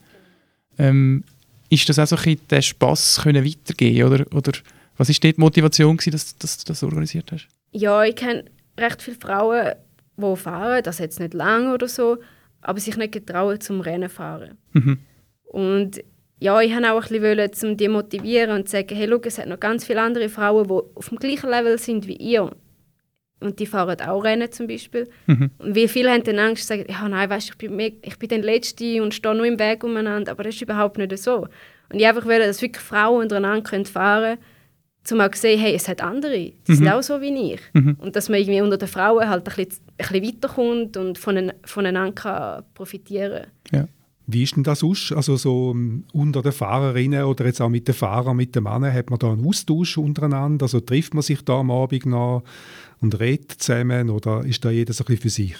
[SPEAKER 2] Ähm, ist das auch so ein bisschen der Spass können weitergehen oder, oder was ist dort die Motivation gewesen, dass, dass du das organisiert hast?
[SPEAKER 1] Ja, ich kenne recht viele Frauen, die fahren, das jetzt nicht lange oder so, aber sich nicht getrauen zum Rennen fahren.
[SPEAKER 2] Mhm.
[SPEAKER 1] Und ja, ich wollte auch ein bisschen, um die motivieren und sagen, hey, schau, es hat noch ganz viele andere Frauen, die auf dem gleichen Level sind wie ihr. Und die fahren auch Rennen zum Beispiel.
[SPEAKER 2] Mhm.
[SPEAKER 1] Und wie viele haben dann Angst, sagen, ja, nein, weißt, ich, bin ich bin der Letzte und stehe nur im Weg umeinander. Aber das ist überhaupt nicht so. Und ich einfach will, dass wirklich Frauen untereinander fahren können, um auch sehen, hey, es hat andere, die sind auch so wie ich.
[SPEAKER 2] Mhm.
[SPEAKER 1] Und dass man irgendwie unter den Frauen halt ein bisschen, ein bisschen weiterkommt und voneinander kann profitieren
[SPEAKER 2] Ja.
[SPEAKER 3] Wie ist denn das aus? Also so ähm, unter den Fahrerinnen oder jetzt auch mit den Fahrern, mit den Männern, hat man da einen Austausch untereinander? Also trifft man sich da am Abend noch und redet zusammen oder ist da jeder so ein bisschen für sich?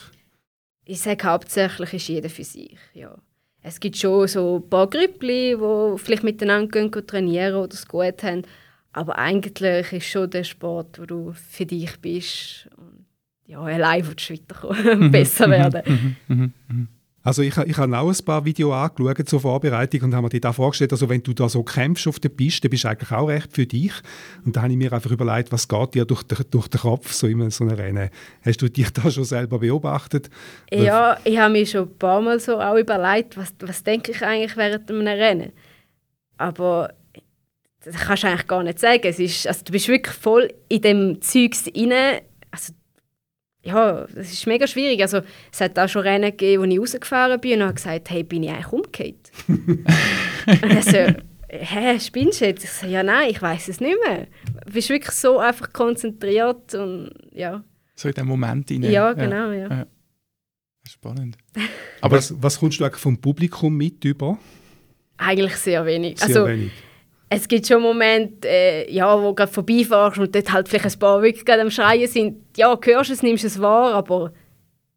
[SPEAKER 1] Ich sage hauptsächlich ist jeder für sich. Ja. Es gibt schon so ein paar Grüppli, die vielleicht miteinander gehen trainieren oder es gut haben. Aber eigentlich ist schon der Sport, wo du für dich bist. Und ja, allein willst du weiterkommen und besser werden.
[SPEAKER 2] Mhm. Mhm. Mhm.
[SPEAKER 3] Also ich, ich habe auch ein paar Videos angeschaut zur Vorbereitung und habe mir die da vorgestellt, also wenn du da so kämpfst auf der Piste, bist du eigentlich auch recht für dich. Und da habe ich mir einfach überlegt, was geht dir durch den, durch den Kopf so in so einem Rennen? Hast du dich da schon selber beobachtet?
[SPEAKER 1] Ja, ich habe mir schon ein paar Mal so auch überlegt, was, was denke ich eigentlich während einem Rennen. Aber das kannst du eigentlich gar nicht sagen. Es ist, also du bist wirklich voll in dem Zeugs inne. Also, ja, das ist mega schwierig. Also, es hat auch schon Rennen gegeben, wo ich rausgefahren bin und habe gesagt, hey, bin ich eigentlich umgekehrt? und er so, hä, spinnst du jetzt? Ich so, ja, nein, ich weiß es nicht mehr. Du bist wirklich so einfach konzentriert und ja.
[SPEAKER 2] So in dem Moment rein.
[SPEAKER 1] Ja, genau, ja.
[SPEAKER 2] Ja. Spannend.
[SPEAKER 3] Aber was, was kommst du eigentlich vom Publikum mit über?
[SPEAKER 1] Eigentlich sehr wenig.
[SPEAKER 3] Sehr
[SPEAKER 1] also,
[SPEAKER 3] wenig.
[SPEAKER 1] Es gibt schon Momente, äh, ja, wo du gerade vorbeifährst und dort halt vielleicht ein paar wirklich gerade am Schreien sind. Ja, du hörst es, nimmst es wahr, aber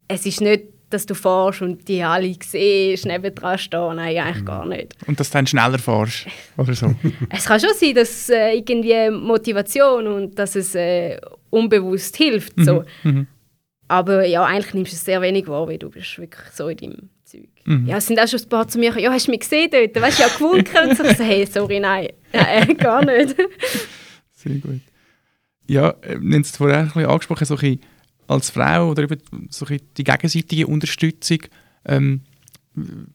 [SPEAKER 1] es ist nicht, dass du fährst und die alle siehst, nebendran stehen. Nein, eigentlich gar nicht.
[SPEAKER 2] Und dass du dann schneller fährst oder so.
[SPEAKER 1] Es kann schon sein, dass äh, irgendwie Motivation und dass es äh, unbewusst hilft. So.
[SPEAKER 2] Mhm.
[SPEAKER 1] Aber ja, eigentlich nimmst du es sehr wenig wahr, weil du bist wirklich so in deinem.
[SPEAKER 2] Mhm.
[SPEAKER 1] Ja, es sind auch schon ein paar zu mir gekommen, ja, hast du mich gesehen dort? Weißt du, ja, gewunken und so. Ich so, hey, sorry, nein. Nein, gar nicht.
[SPEAKER 2] Sehr gut. Ja, äh, wir haben es vorher ein bisschen angesprochen, so ein bisschen als Frau oder eben so ein bisschen die gegenseitige Unterstützung. Ähm,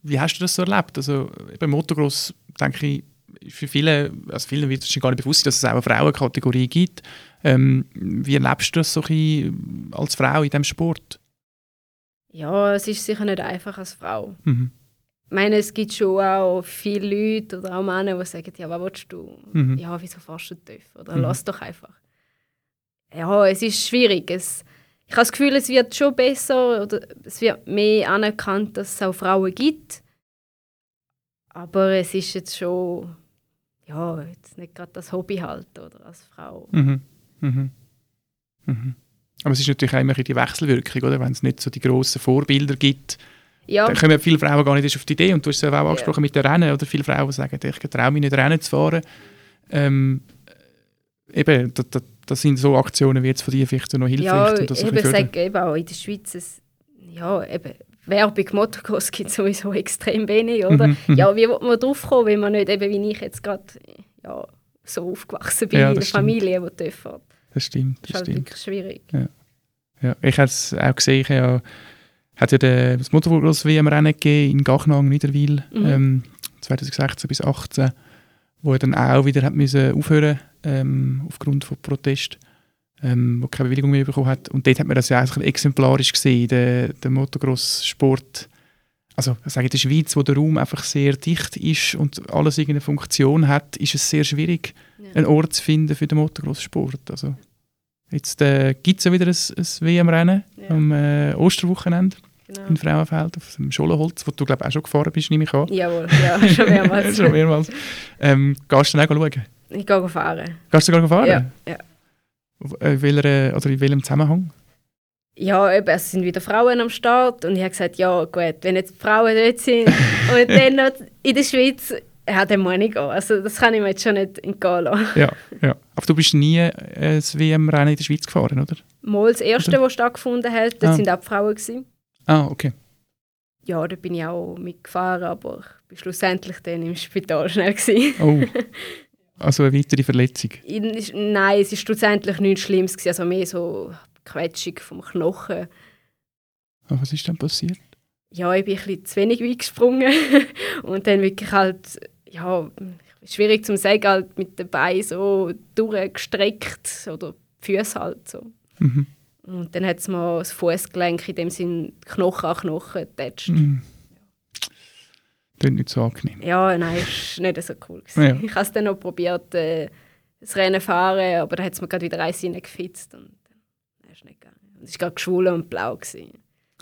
[SPEAKER 2] wie hast du das so erlebt? Also beim Motocross, denke ich, für viele, also vielen wird es gar nicht bewusst dass es auch eine Frauenkategorie gibt. Ähm, wie erlebst du das so ein bisschen als Frau in diesem Sport?
[SPEAKER 1] Ja, es ist sicher nicht einfach als Frau.
[SPEAKER 2] Mhm.
[SPEAKER 1] Ich meine, es gibt schon auch viele Leute oder auch Männer, die sagen, ja, was willst du?
[SPEAKER 2] Mhm.
[SPEAKER 1] Ja, wieso fährst du tief? Oder
[SPEAKER 2] Mhm.
[SPEAKER 1] lass doch einfach. Ja, es ist schwierig. Es, ich habe das Gefühl, es wird schon besser oder es wird mehr anerkannt, dass es auch Frauen gibt. Aber es ist jetzt schon, ja, jetzt nicht gerade das Hobby halt, oder als Frau.
[SPEAKER 2] Mhm. Mhm. Mhm. Aber es ist natürlich auch immer die Wechselwirkung, oder? Wenn es nicht so die grossen Vorbilder gibt,
[SPEAKER 1] Ja,
[SPEAKER 2] dann kommen viele Frauen gar nicht erst auf die Idee. Und du hast es ja auch angesprochen mit den Rennen, oder? Viele Frauen sagen, ich traue mich nicht, Rennen zu fahren. Ähm, eben, da, da, das sind so Aktionen wie jetzt von dir vielleicht noch hilfreich.
[SPEAKER 1] ja
[SPEAKER 2] um das
[SPEAKER 1] eben
[SPEAKER 2] fördern.
[SPEAKER 1] sage eben auch in der Schweiz, es, ja, eben, Werbung Motocross gibt es sowieso extrem wenig, oder?
[SPEAKER 2] Mhm, mhm.
[SPEAKER 1] Ja, wie will man drauf kommen, wenn man nicht, eben wie ich jetzt gerade ja, so aufgewachsen bin
[SPEAKER 2] Ja,
[SPEAKER 1] in der
[SPEAKER 2] das stimmt.
[SPEAKER 1] Familie, die fährt.
[SPEAKER 2] Das stimmt,
[SPEAKER 1] Das ist
[SPEAKER 2] das
[SPEAKER 1] halt
[SPEAKER 2] stimmt.
[SPEAKER 1] wirklich schwierig.
[SPEAKER 2] Ja, ich habe es auch gesehen, ich habe, hat ja das Motocross WM-Rennen gegeben in Gachnang, Niederwil,
[SPEAKER 1] Mhm.
[SPEAKER 2] ähm, 2016 bis 2018, wo er dann auch wieder hat müssen aufhören ähm, aufgrund von Protest, ähm, wo keine Bewilligung mehr bekommen hat. Und dort hat man das ja eigentlich exemplarisch gesehen, der, der Motocross-Sport. Also ich sage in der Schweiz, wo der Raum einfach sehr dicht ist und alles irgendeine Funktion hat, ist es sehr schwierig,
[SPEAKER 1] Ja.
[SPEAKER 2] einen Ort zu finden für den Motocross-Sport. Also, jetzt äh, gibt es ja wieder ein, ein WM-Rennen
[SPEAKER 1] Ja.
[SPEAKER 2] am äh, Osterwochenende
[SPEAKER 1] Genau.
[SPEAKER 2] in Frauenfeld auf dem Scholenholz, wo du glaube auch schon gefahren bist, nehme ich an.
[SPEAKER 1] Jawohl, ja, schon mehrmals.
[SPEAKER 2] schon mehrmals. Ähm, gehst du dann auch schauen?
[SPEAKER 1] Ich gehe fahren.
[SPEAKER 2] Gehst du sogar fahren?
[SPEAKER 1] Ja, ja.
[SPEAKER 2] Auf, äh, welcher, oder in welchem Zusammenhang?
[SPEAKER 1] Ja, eben, es sind wieder Frauen am Start und ich habe gesagt, ja gut, wenn jetzt Frauen dort sind und dann noch in der Schweiz, ja, dann muss ich gehen. Also das kann ich mir jetzt schon nicht entgehen lassen.
[SPEAKER 2] Ja, ja. Aber du bist nie äh, das WM-Rennen in der Schweiz gefahren, oder?
[SPEAKER 1] Mal das erste, das stattgefunden hat, das
[SPEAKER 2] Ah.
[SPEAKER 1] sind auch die Frauen. Gewesen.
[SPEAKER 2] Ah, okay.
[SPEAKER 1] Ja, da bin ich auch mitgefahren, aber ich war schlussendlich dann im Spital schnell. Gewesen.
[SPEAKER 2] Oh. Also eine weitere Verletzung.
[SPEAKER 1] In- Nein, es war schlussendlich nichts Schlimmes, gewesen, also mehr so Quetschung vom Knochen.
[SPEAKER 2] Ah, was ist dann passiert?
[SPEAKER 1] ja, ich bin ein bisschen zu wenig weit gesprungen und dann wirklich halt, ja, schwierig zu sagen, halt mit den Beinen so durchgestreckt oder Füße halt so.
[SPEAKER 2] Mhm.
[SPEAKER 1] Und dann hat es mir das Fußgelenk in dem Sinn Knochen an Knochen getatscht.
[SPEAKER 2] Mhm. Klingt nicht so angenehm.
[SPEAKER 1] Ja, nein, ist nicht so cool.
[SPEAKER 2] Ja.
[SPEAKER 1] Ich habe es dann noch probiert, äh, das Rennen zu fahren, aber dann hat es mir gerade wieder eins reingefitzt und dann ist es nicht gegangen. Und es war gerade geschwollen und blau. Gewesen.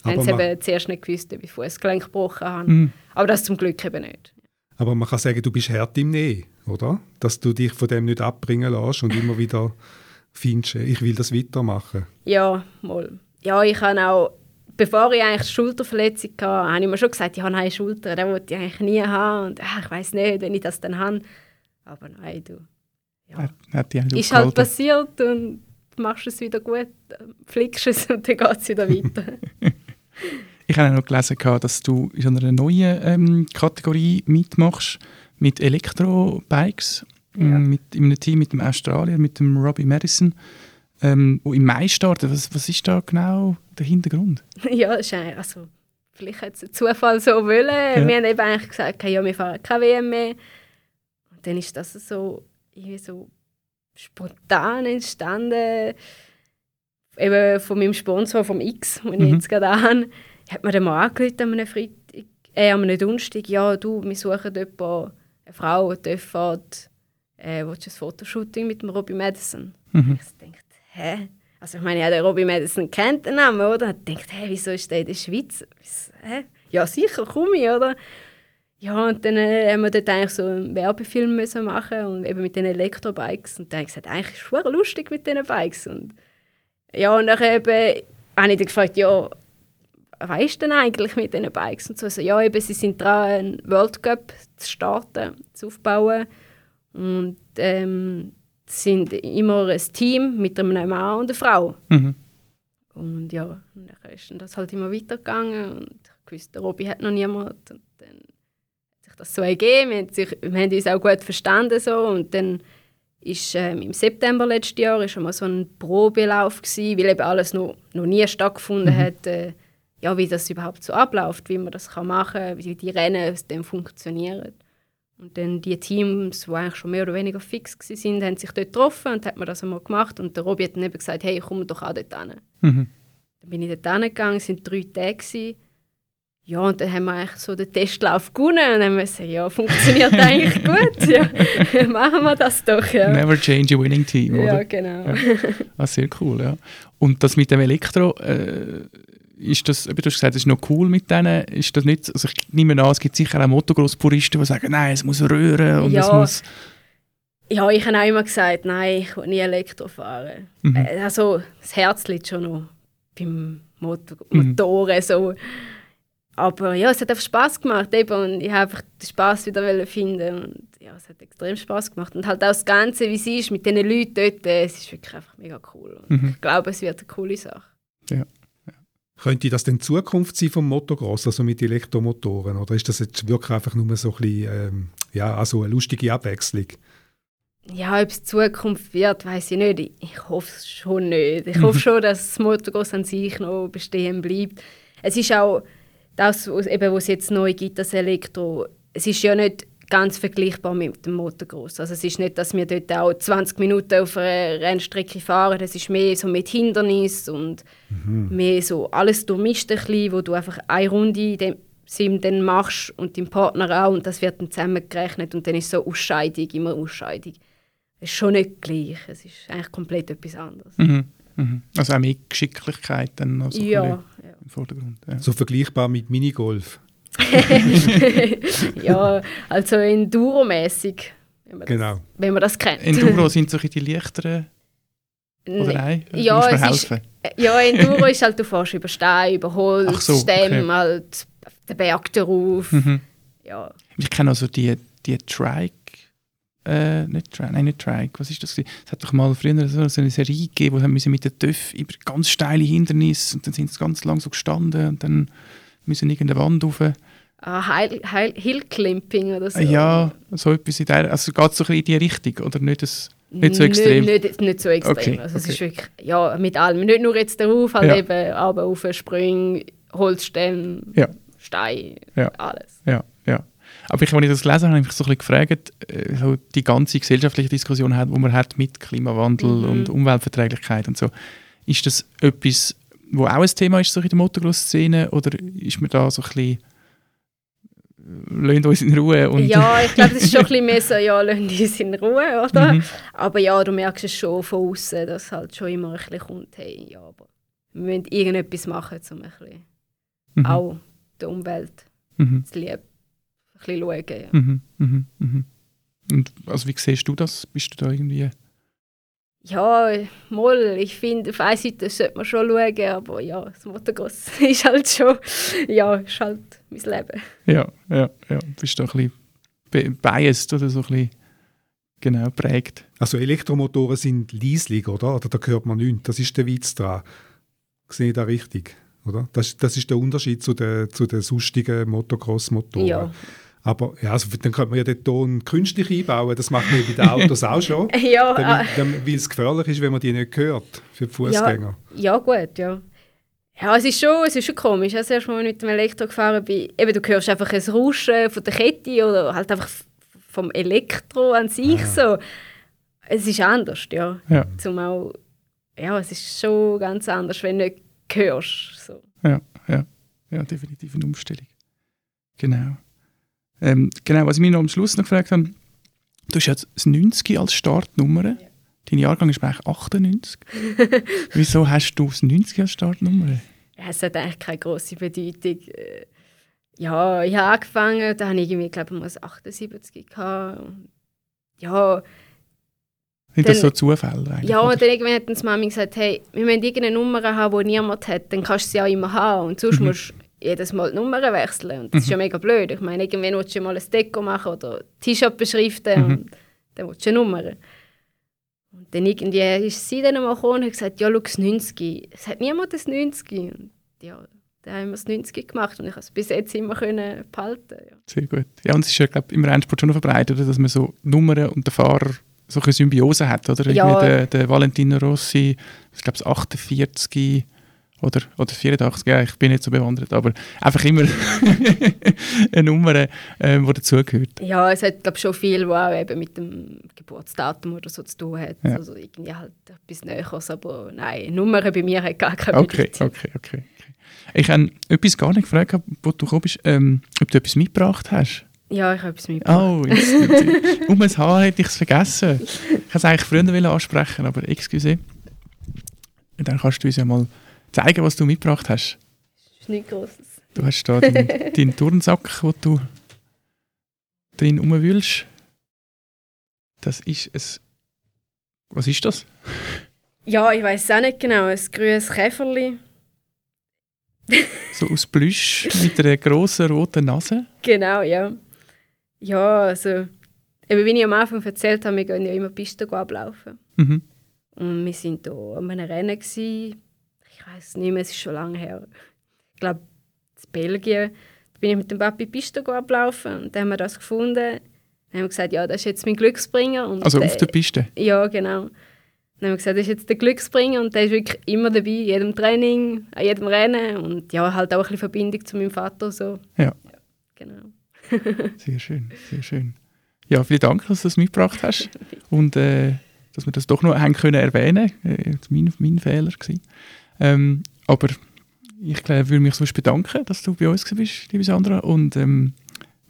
[SPEAKER 1] Dann haben sie eben zuerst nicht gewusst, ob ich Fußgelenk gebrochen habe.
[SPEAKER 2] Mhm.
[SPEAKER 1] Aber das zum Glück eben nicht.
[SPEAKER 3] Aber man kann sagen, du bist hart im Nähe, oder? Dass du dich von dem nicht abbringen lässt und immer wieder findest, ich will das weitermachen.
[SPEAKER 1] Ja, mal. Ja, ich habe auch, bevor ich eigentlich die Schulterverletzung hatte, habe ich mir schon gesagt, ich habe eine Schulter, den wollte ich eigentlich nie haben. Und ah, ich weiß nicht, wenn ich das dann habe. Aber nein, du. Ja.
[SPEAKER 2] Hat, hat die
[SPEAKER 1] Ist halt passiert und du machst es wieder gut, flickst es und dann geht es wieder weiter.
[SPEAKER 2] Ich habe auch noch gelesen, dass du in so einer neuen ähm, Kategorie mitmachst, mit Elektrobikes,
[SPEAKER 1] Ja.
[SPEAKER 2] ähm, mit, in einem Team mit dem Australier, mit dem Robbie Madison, ähm, wo im Mai startet. Was, was ist da genau der Hintergrund?
[SPEAKER 1] ja, ist also, vielleicht hat es ein Zufall so wollen. Wir haben eben eigentlich gesagt, okay, ja, wir fahren keine WM mehr. Und dann ist das so, irgendwie so spontan entstanden. Eben von meinem Sponsor, vom X, den ich
[SPEAKER 2] Mhm.
[SPEAKER 1] jetzt gerade habe, hat mir dann mal angerufen an einem Freitag, äh, an einem Donnerstag, ja, du, wir suchen jemanden, eine Frau, die fährt, äh, willst du ein Fotoshooting mit dem Robbie Madison?
[SPEAKER 2] Mhm.
[SPEAKER 1] Ich dachte, hä? Also ich meine, ja, der Robbie Madison kennt den Namen, oder? Ich dachte, hä, wieso ist der in der Schweiz? Hä? Ja, sicher, komme ich, oder? Ja, und dann äh, haben wir dort eigentlich so einen Werbefilm müssen machen und eben mit den Elektrobikes. Und dann habe ich gesagt, eigentlich ist es lustig mit diesen Bikes. Und ja, und dann eben, habe ich dann gefragt, ja, was ist denn eigentlich mit diesen Bikes? Und so, also, ja, eben, sie sind dran, einen World Cup zu starten, zu aufbauen. Und ähm, sind immer ein Team mit einem Mann und einer Frau.
[SPEAKER 2] Mhm.
[SPEAKER 1] Und ja, und dann ist das halt immer weitergegangen. Und ich wusste, der Robby hat noch niemand. Und dann hat sich das so ergeben. Wir haben, sich, wir haben uns auch gut verstanden. So. Und dann ist ähm, im September letzten Jahr ist schon mal so ein Probelauf gewesen, weil eben alles noch, noch nie stattgefunden
[SPEAKER 2] Mhm.
[SPEAKER 1] hat. Äh, ja, wie das überhaupt so abläuft, wie man das kann machen kann, wie die Rennen funktionieren. Und dann die Teams, die eigentlich schon mehr oder weniger fix waren, haben sich dort getroffen und hat man das einmal gemacht. Und der Robby hat dann eben gesagt, hey, komm doch auch dort hin.
[SPEAKER 2] Mhm.
[SPEAKER 1] Dann bin ich dort hingegangen, es waren drei Tage. Gewesen. Ja, und dann haben wir eigentlich so den Testlauf gewonnen und dann haben wir gesagt, ja, funktioniert eigentlich gut. Ja, machen wir das doch. Ja,
[SPEAKER 2] Never change a winning team,
[SPEAKER 1] ja
[SPEAKER 2] oder?
[SPEAKER 1] genau.
[SPEAKER 2] Ah, sehr cool, ja. Und das mit dem Elektro, äh, ist das, du hast gesagt, das ist noch cool mit denen, ist das nicht, also ich nehme an, es gibt sicher auch Motocross-Puristen, die sagen, nein, es muss rühren und es
[SPEAKER 1] Ja.
[SPEAKER 2] muss...
[SPEAKER 1] Ja, ich habe auch immer gesagt, nein, ich will nie Elektro fahren.
[SPEAKER 2] Mhm.
[SPEAKER 1] Äh, Also, das Herz liegt schon noch beim Motor
[SPEAKER 2] Mhm.
[SPEAKER 1] Motoren. So. Aber ja, es hat einfach Spass gemacht eben, und ich habe einfach den Spass wieder finden und ja, es hat extrem Spass gemacht und halt auch das Ganze, wie es ist mit diesen Leuten dort, äh, es ist wirklich einfach mega cool. Und
[SPEAKER 2] Mhm.
[SPEAKER 1] Ich glaube, es wird eine coole Sache.
[SPEAKER 3] Könnte das denn Zukunft sein vom Motocross, also mit Elektromotoren? Oder ist das jetzt wirklich einfach nur so ein bisschen, ähm, ja, also eine lustige Abwechslung?
[SPEAKER 1] Ja, ob es Zukunft wird, weiß ich nicht. Ich hoffe es schon nicht. Ich hoffe schon, dass das Motocross an sich noch bestehen bleibt. Es ist auch das, was es jetzt neu gibt, das Elektro. Es ist ja nicht ganz vergleichbar mit dem Motocross. Also es ist nicht, dass wir dort auch 20 Minuten auf einer Rennstrecke fahren. Es ist mehr so mit Hindernis und mhm. mehr so alles durchmischt ein bisschen, wo du einfach eine Runde in dem Sim dann machst und dein Partner auch und das wird dann zusammengerechnet und dann ist so Ausscheidung, immer Ausscheidung. Es ist schon nicht gleich, es ist eigentlich komplett etwas anderes.
[SPEAKER 2] Mhm. Mhm. Also auch mehr Geschicklichkeit dann
[SPEAKER 1] also ja, ja.
[SPEAKER 2] im Vordergrund. Ja.
[SPEAKER 3] So vergleichbar mit Minigolf.
[SPEAKER 1] ja, also Enduro-mäßig.
[SPEAKER 3] Genau.
[SPEAKER 1] Wenn man das kennt.
[SPEAKER 2] Enduro sind so die leichteren oder nein?
[SPEAKER 1] Ja, es helfen? ist, ja, Enduro ist halt, du fährst über Steine, über Holz, so, Stämme, okay. halt den Berg darauf. Mhm. Ja.
[SPEAKER 2] Ich kenne also die, die Trike, äh, nicht Trike, nein, nicht Trike, was ist das? Es hat doch mal früher so eine Serie gegeben, wo haben mit den TÜV über ganz steile Hindernisse und dann sind sie ganz lang so gestanden und dann müssen irgendeine Wand rauf.
[SPEAKER 1] Ah, Heil, Heil, Hillclimping oder so.
[SPEAKER 2] Ja, so etwas in der, also geht es so ein bisschen in die Richtung oder nicht, das, nicht so extrem?
[SPEAKER 1] Nicht, nicht, nicht so extrem, okay, also es ist wirklich, ja, mit allem, nicht nur jetzt darauf, halt ja. eben, aber auf Sprünge, Holzstämme,
[SPEAKER 2] ja.
[SPEAKER 1] Stein,
[SPEAKER 2] ja.
[SPEAKER 1] alles.
[SPEAKER 2] Ja, ja. Aber ich, als ich das gelesen habe, habe ich mich so ein bisschen gefragt, äh, so die ganze gesellschaftliche Diskussion, die man hat mit Klimawandel mhm. und Umweltverträglichkeit und so, ist das etwas, wo auch ein Thema ist so in der Motocross-Szene oder ist man da so ein bisschen lasst uns in Ruhe. Und
[SPEAKER 1] ja, ich glaube, das ist schon ein bisschen mehr so, ja, lasst uns in Ruhe, oder? Mhm. Aber ja, du merkst es schon von außen, dass halt schon immer ein bisschen kommt, hey, ja, aber wir müssen irgendetwas machen, um ein bisschen mhm. auch der Umwelt mhm. zu lieb, ein bisschen schauen. Ja.
[SPEAKER 2] Mhm, mhm, mhm. Und also wie siehst du das? Bist du da irgendwie
[SPEAKER 1] ja, mal, ich finde, auf einer Seite sollte man schon schauen, aber ja, das Motocross ist halt schon, ja, ist halt mein Leben.
[SPEAKER 2] Ja, ja, ja. Bist du ein bisschen biased oder so ein bisschen genau prägt.
[SPEAKER 3] Also Elektromotoren sind leislich, oder? Oder da hört man nichts. Das ist der Witz dran. Sehe ich da richtig, oder? Das, das ist der Unterschied zu den, zu den sonstigen Motocross-Motoren. Ja. Aber ja, also dann könnte man ja den Ton künstlich einbauen. Das macht man bei den Autos auch schon.
[SPEAKER 1] ja,
[SPEAKER 3] damit, äh, damit, weil es gefährlich ist, wenn man die nicht hört für die Fußgänger.
[SPEAKER 1] Ja, ja, gut, ja. Ja, es ist schon, es ist schon komisch. Als ich mal mit dem Elektro gefahren bin, eben, du hörst einfach ein Rauschen von der Kette oder halt einfach vom Elektro an sich ah. so. Es ist anders, ja.
[SPEAKER 2] ja.
[SPEAKER 1] Zum auch, ja, es ist schon ganz anders, wenn du nicht hörst. So.
[SPEAKER 2] Ja, ja. Ja, definitiv eine Umstellung. Genau. Ähm, genau, was ich mich noch am Schluss noch gefragt habe, du hast jetzt das 90 als Startnummer. Ja. Dein Jahrgang ist eigentlich 98. Wieso hast du das 90 als Startnummer?
[SPEAKER 1] Es hat eigentlich keine grosse Bedeutung. Äh, ja, ich habe angefangen, da habe ich irgendwie, glaube ich, mal 78 gehabt. Ja,
[SPEAKER 2] sind das so Zufälle
[SPEAKER 1] eigentlich? Ja, und dann irgendwann hat uns Mami gesagt, hey, wir müssen irgendeine Nummer haben, die niemand hat, dann kannst du sie auch immer haben. Und sonst mhm. musst jedes Mal die Nummern wechseln. Und das mhm. ist ja mega blöd. Ich meine, irgendwann willst du mal ein Deko machen oder T-Shirt beschriften mhm. und dann willst du eine Nummer. Und dann irgendwie ist sie dann mal gekommen und hat gesagt, ja, schau, das 90. Es hat niemand das 90. Und ja, dann haben wir das 90 gemacht und ich konnte es bis jetzt immer können behalten. Ja.
[SPEAKER 2] Sehr gut. Ja, und es ist ja, glaube im Rennsport schon verbreitet, dass man so Nummern und den Fahrer so eine Symbiose hat, oder? Ja. Der, der Valentino Rossi, ich glaube, 48 oder, oder 84, ja, ich bin nicht so bewandert, aber einfach immer eine Nummer, äh, die dazugehört.
[SPEAKER 1] Ja, es hat glaube schon viel, was auch eben mit dem Geburtsdatum oder so zu tun hat. Ja. Also irgendwie halt etwas Näheres, aber nein, Nummern bei mir hat gar keine
[SPEAKER 2] okay, Bedeutung. Okay, okay, okay. Ich habe etwas gar nicht gefragt, wo du gekommen bist, ähm, ob du etwas mitgebracht hast.
[SPEAKER 1] Ja, ich habe etwas mitgebracht.
[SPEAKER 2] Oh, jetzt, um ein Haar hätte ich es vergessen. Ich wollte es eigentlich früher ansprechen, aber excuse. Dann kannst du uns ja mal zeigen, was du mitgebracht hast?
[SPEAKER 1] Das ist nichts Grosses.
[SPEAKER 2] Du hast da deinen, deinen Turnsack, wo du drin rumwühlst. Das ist ein. Was ist das?
[SPEAKER 1] Ja, ich weiß es auch nicht genau. Ein grünes Käferli.
[SPEAKER 2] so aus Plüsch mit einer grossen roten Nase?
[SPEAKER 1] Genau, ja. Ja, also. Eben, wie ich am Anfang erzählt habe, wir gehen ja immer Pisten ablaufen. Mhm. Und wir waren hier an einem Rennen. Gewesen, weiß nicht mehr, es ist schon lange her. Ich glaube, in Belgien da bin ich mit dem Papi Piste ablaufen und dann haben wir das gefunden. Dann haben wir gesagt, ja, das ist jetzt mein Glücksbringer. Und
[SPEAKER 2] also auf der Piste?
[SPEAKER 1] Ja, genau. Dann haben wir gesagt, das ist jetzt der Glücksbringer und der ist wirklich immer dabei, in jedem Training, an jedem Rennen und ja, halt auch ein bisschen Verbindung zu meinem Vater. So.
[SPEAKER 2] Ja. ja
[SPEAKER 1] genau.
[SPEAKER 2] sehr schön, sehr schön. Ja, vielen Dank, dass du das mitgebracht hast und äh, dass wir das doch noch haben können erwähnen. Äh, mein, mein Fehler gewesen. Ähm, aber ich glaube, würde mich sonst bedanken, dass du bei uns bist, liebe Sandra, und ähm,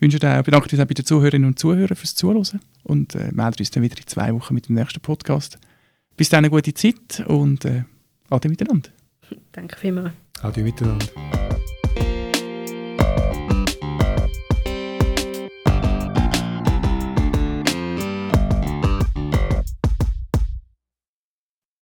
[SPEAKER 2] wünsche dir, bedanke dich auch bei den Zuhörerinnen und Zuhörern fürs Zuhören und äh, melde uns dann wieder in zwei Wochen mit dem nächsten Podcast. Bis dann eine gute Zeit und äh, Ade miteinander.
[SPEAKER 1] Danke vielmals.
[SPEAKER 3] Ade miteinander.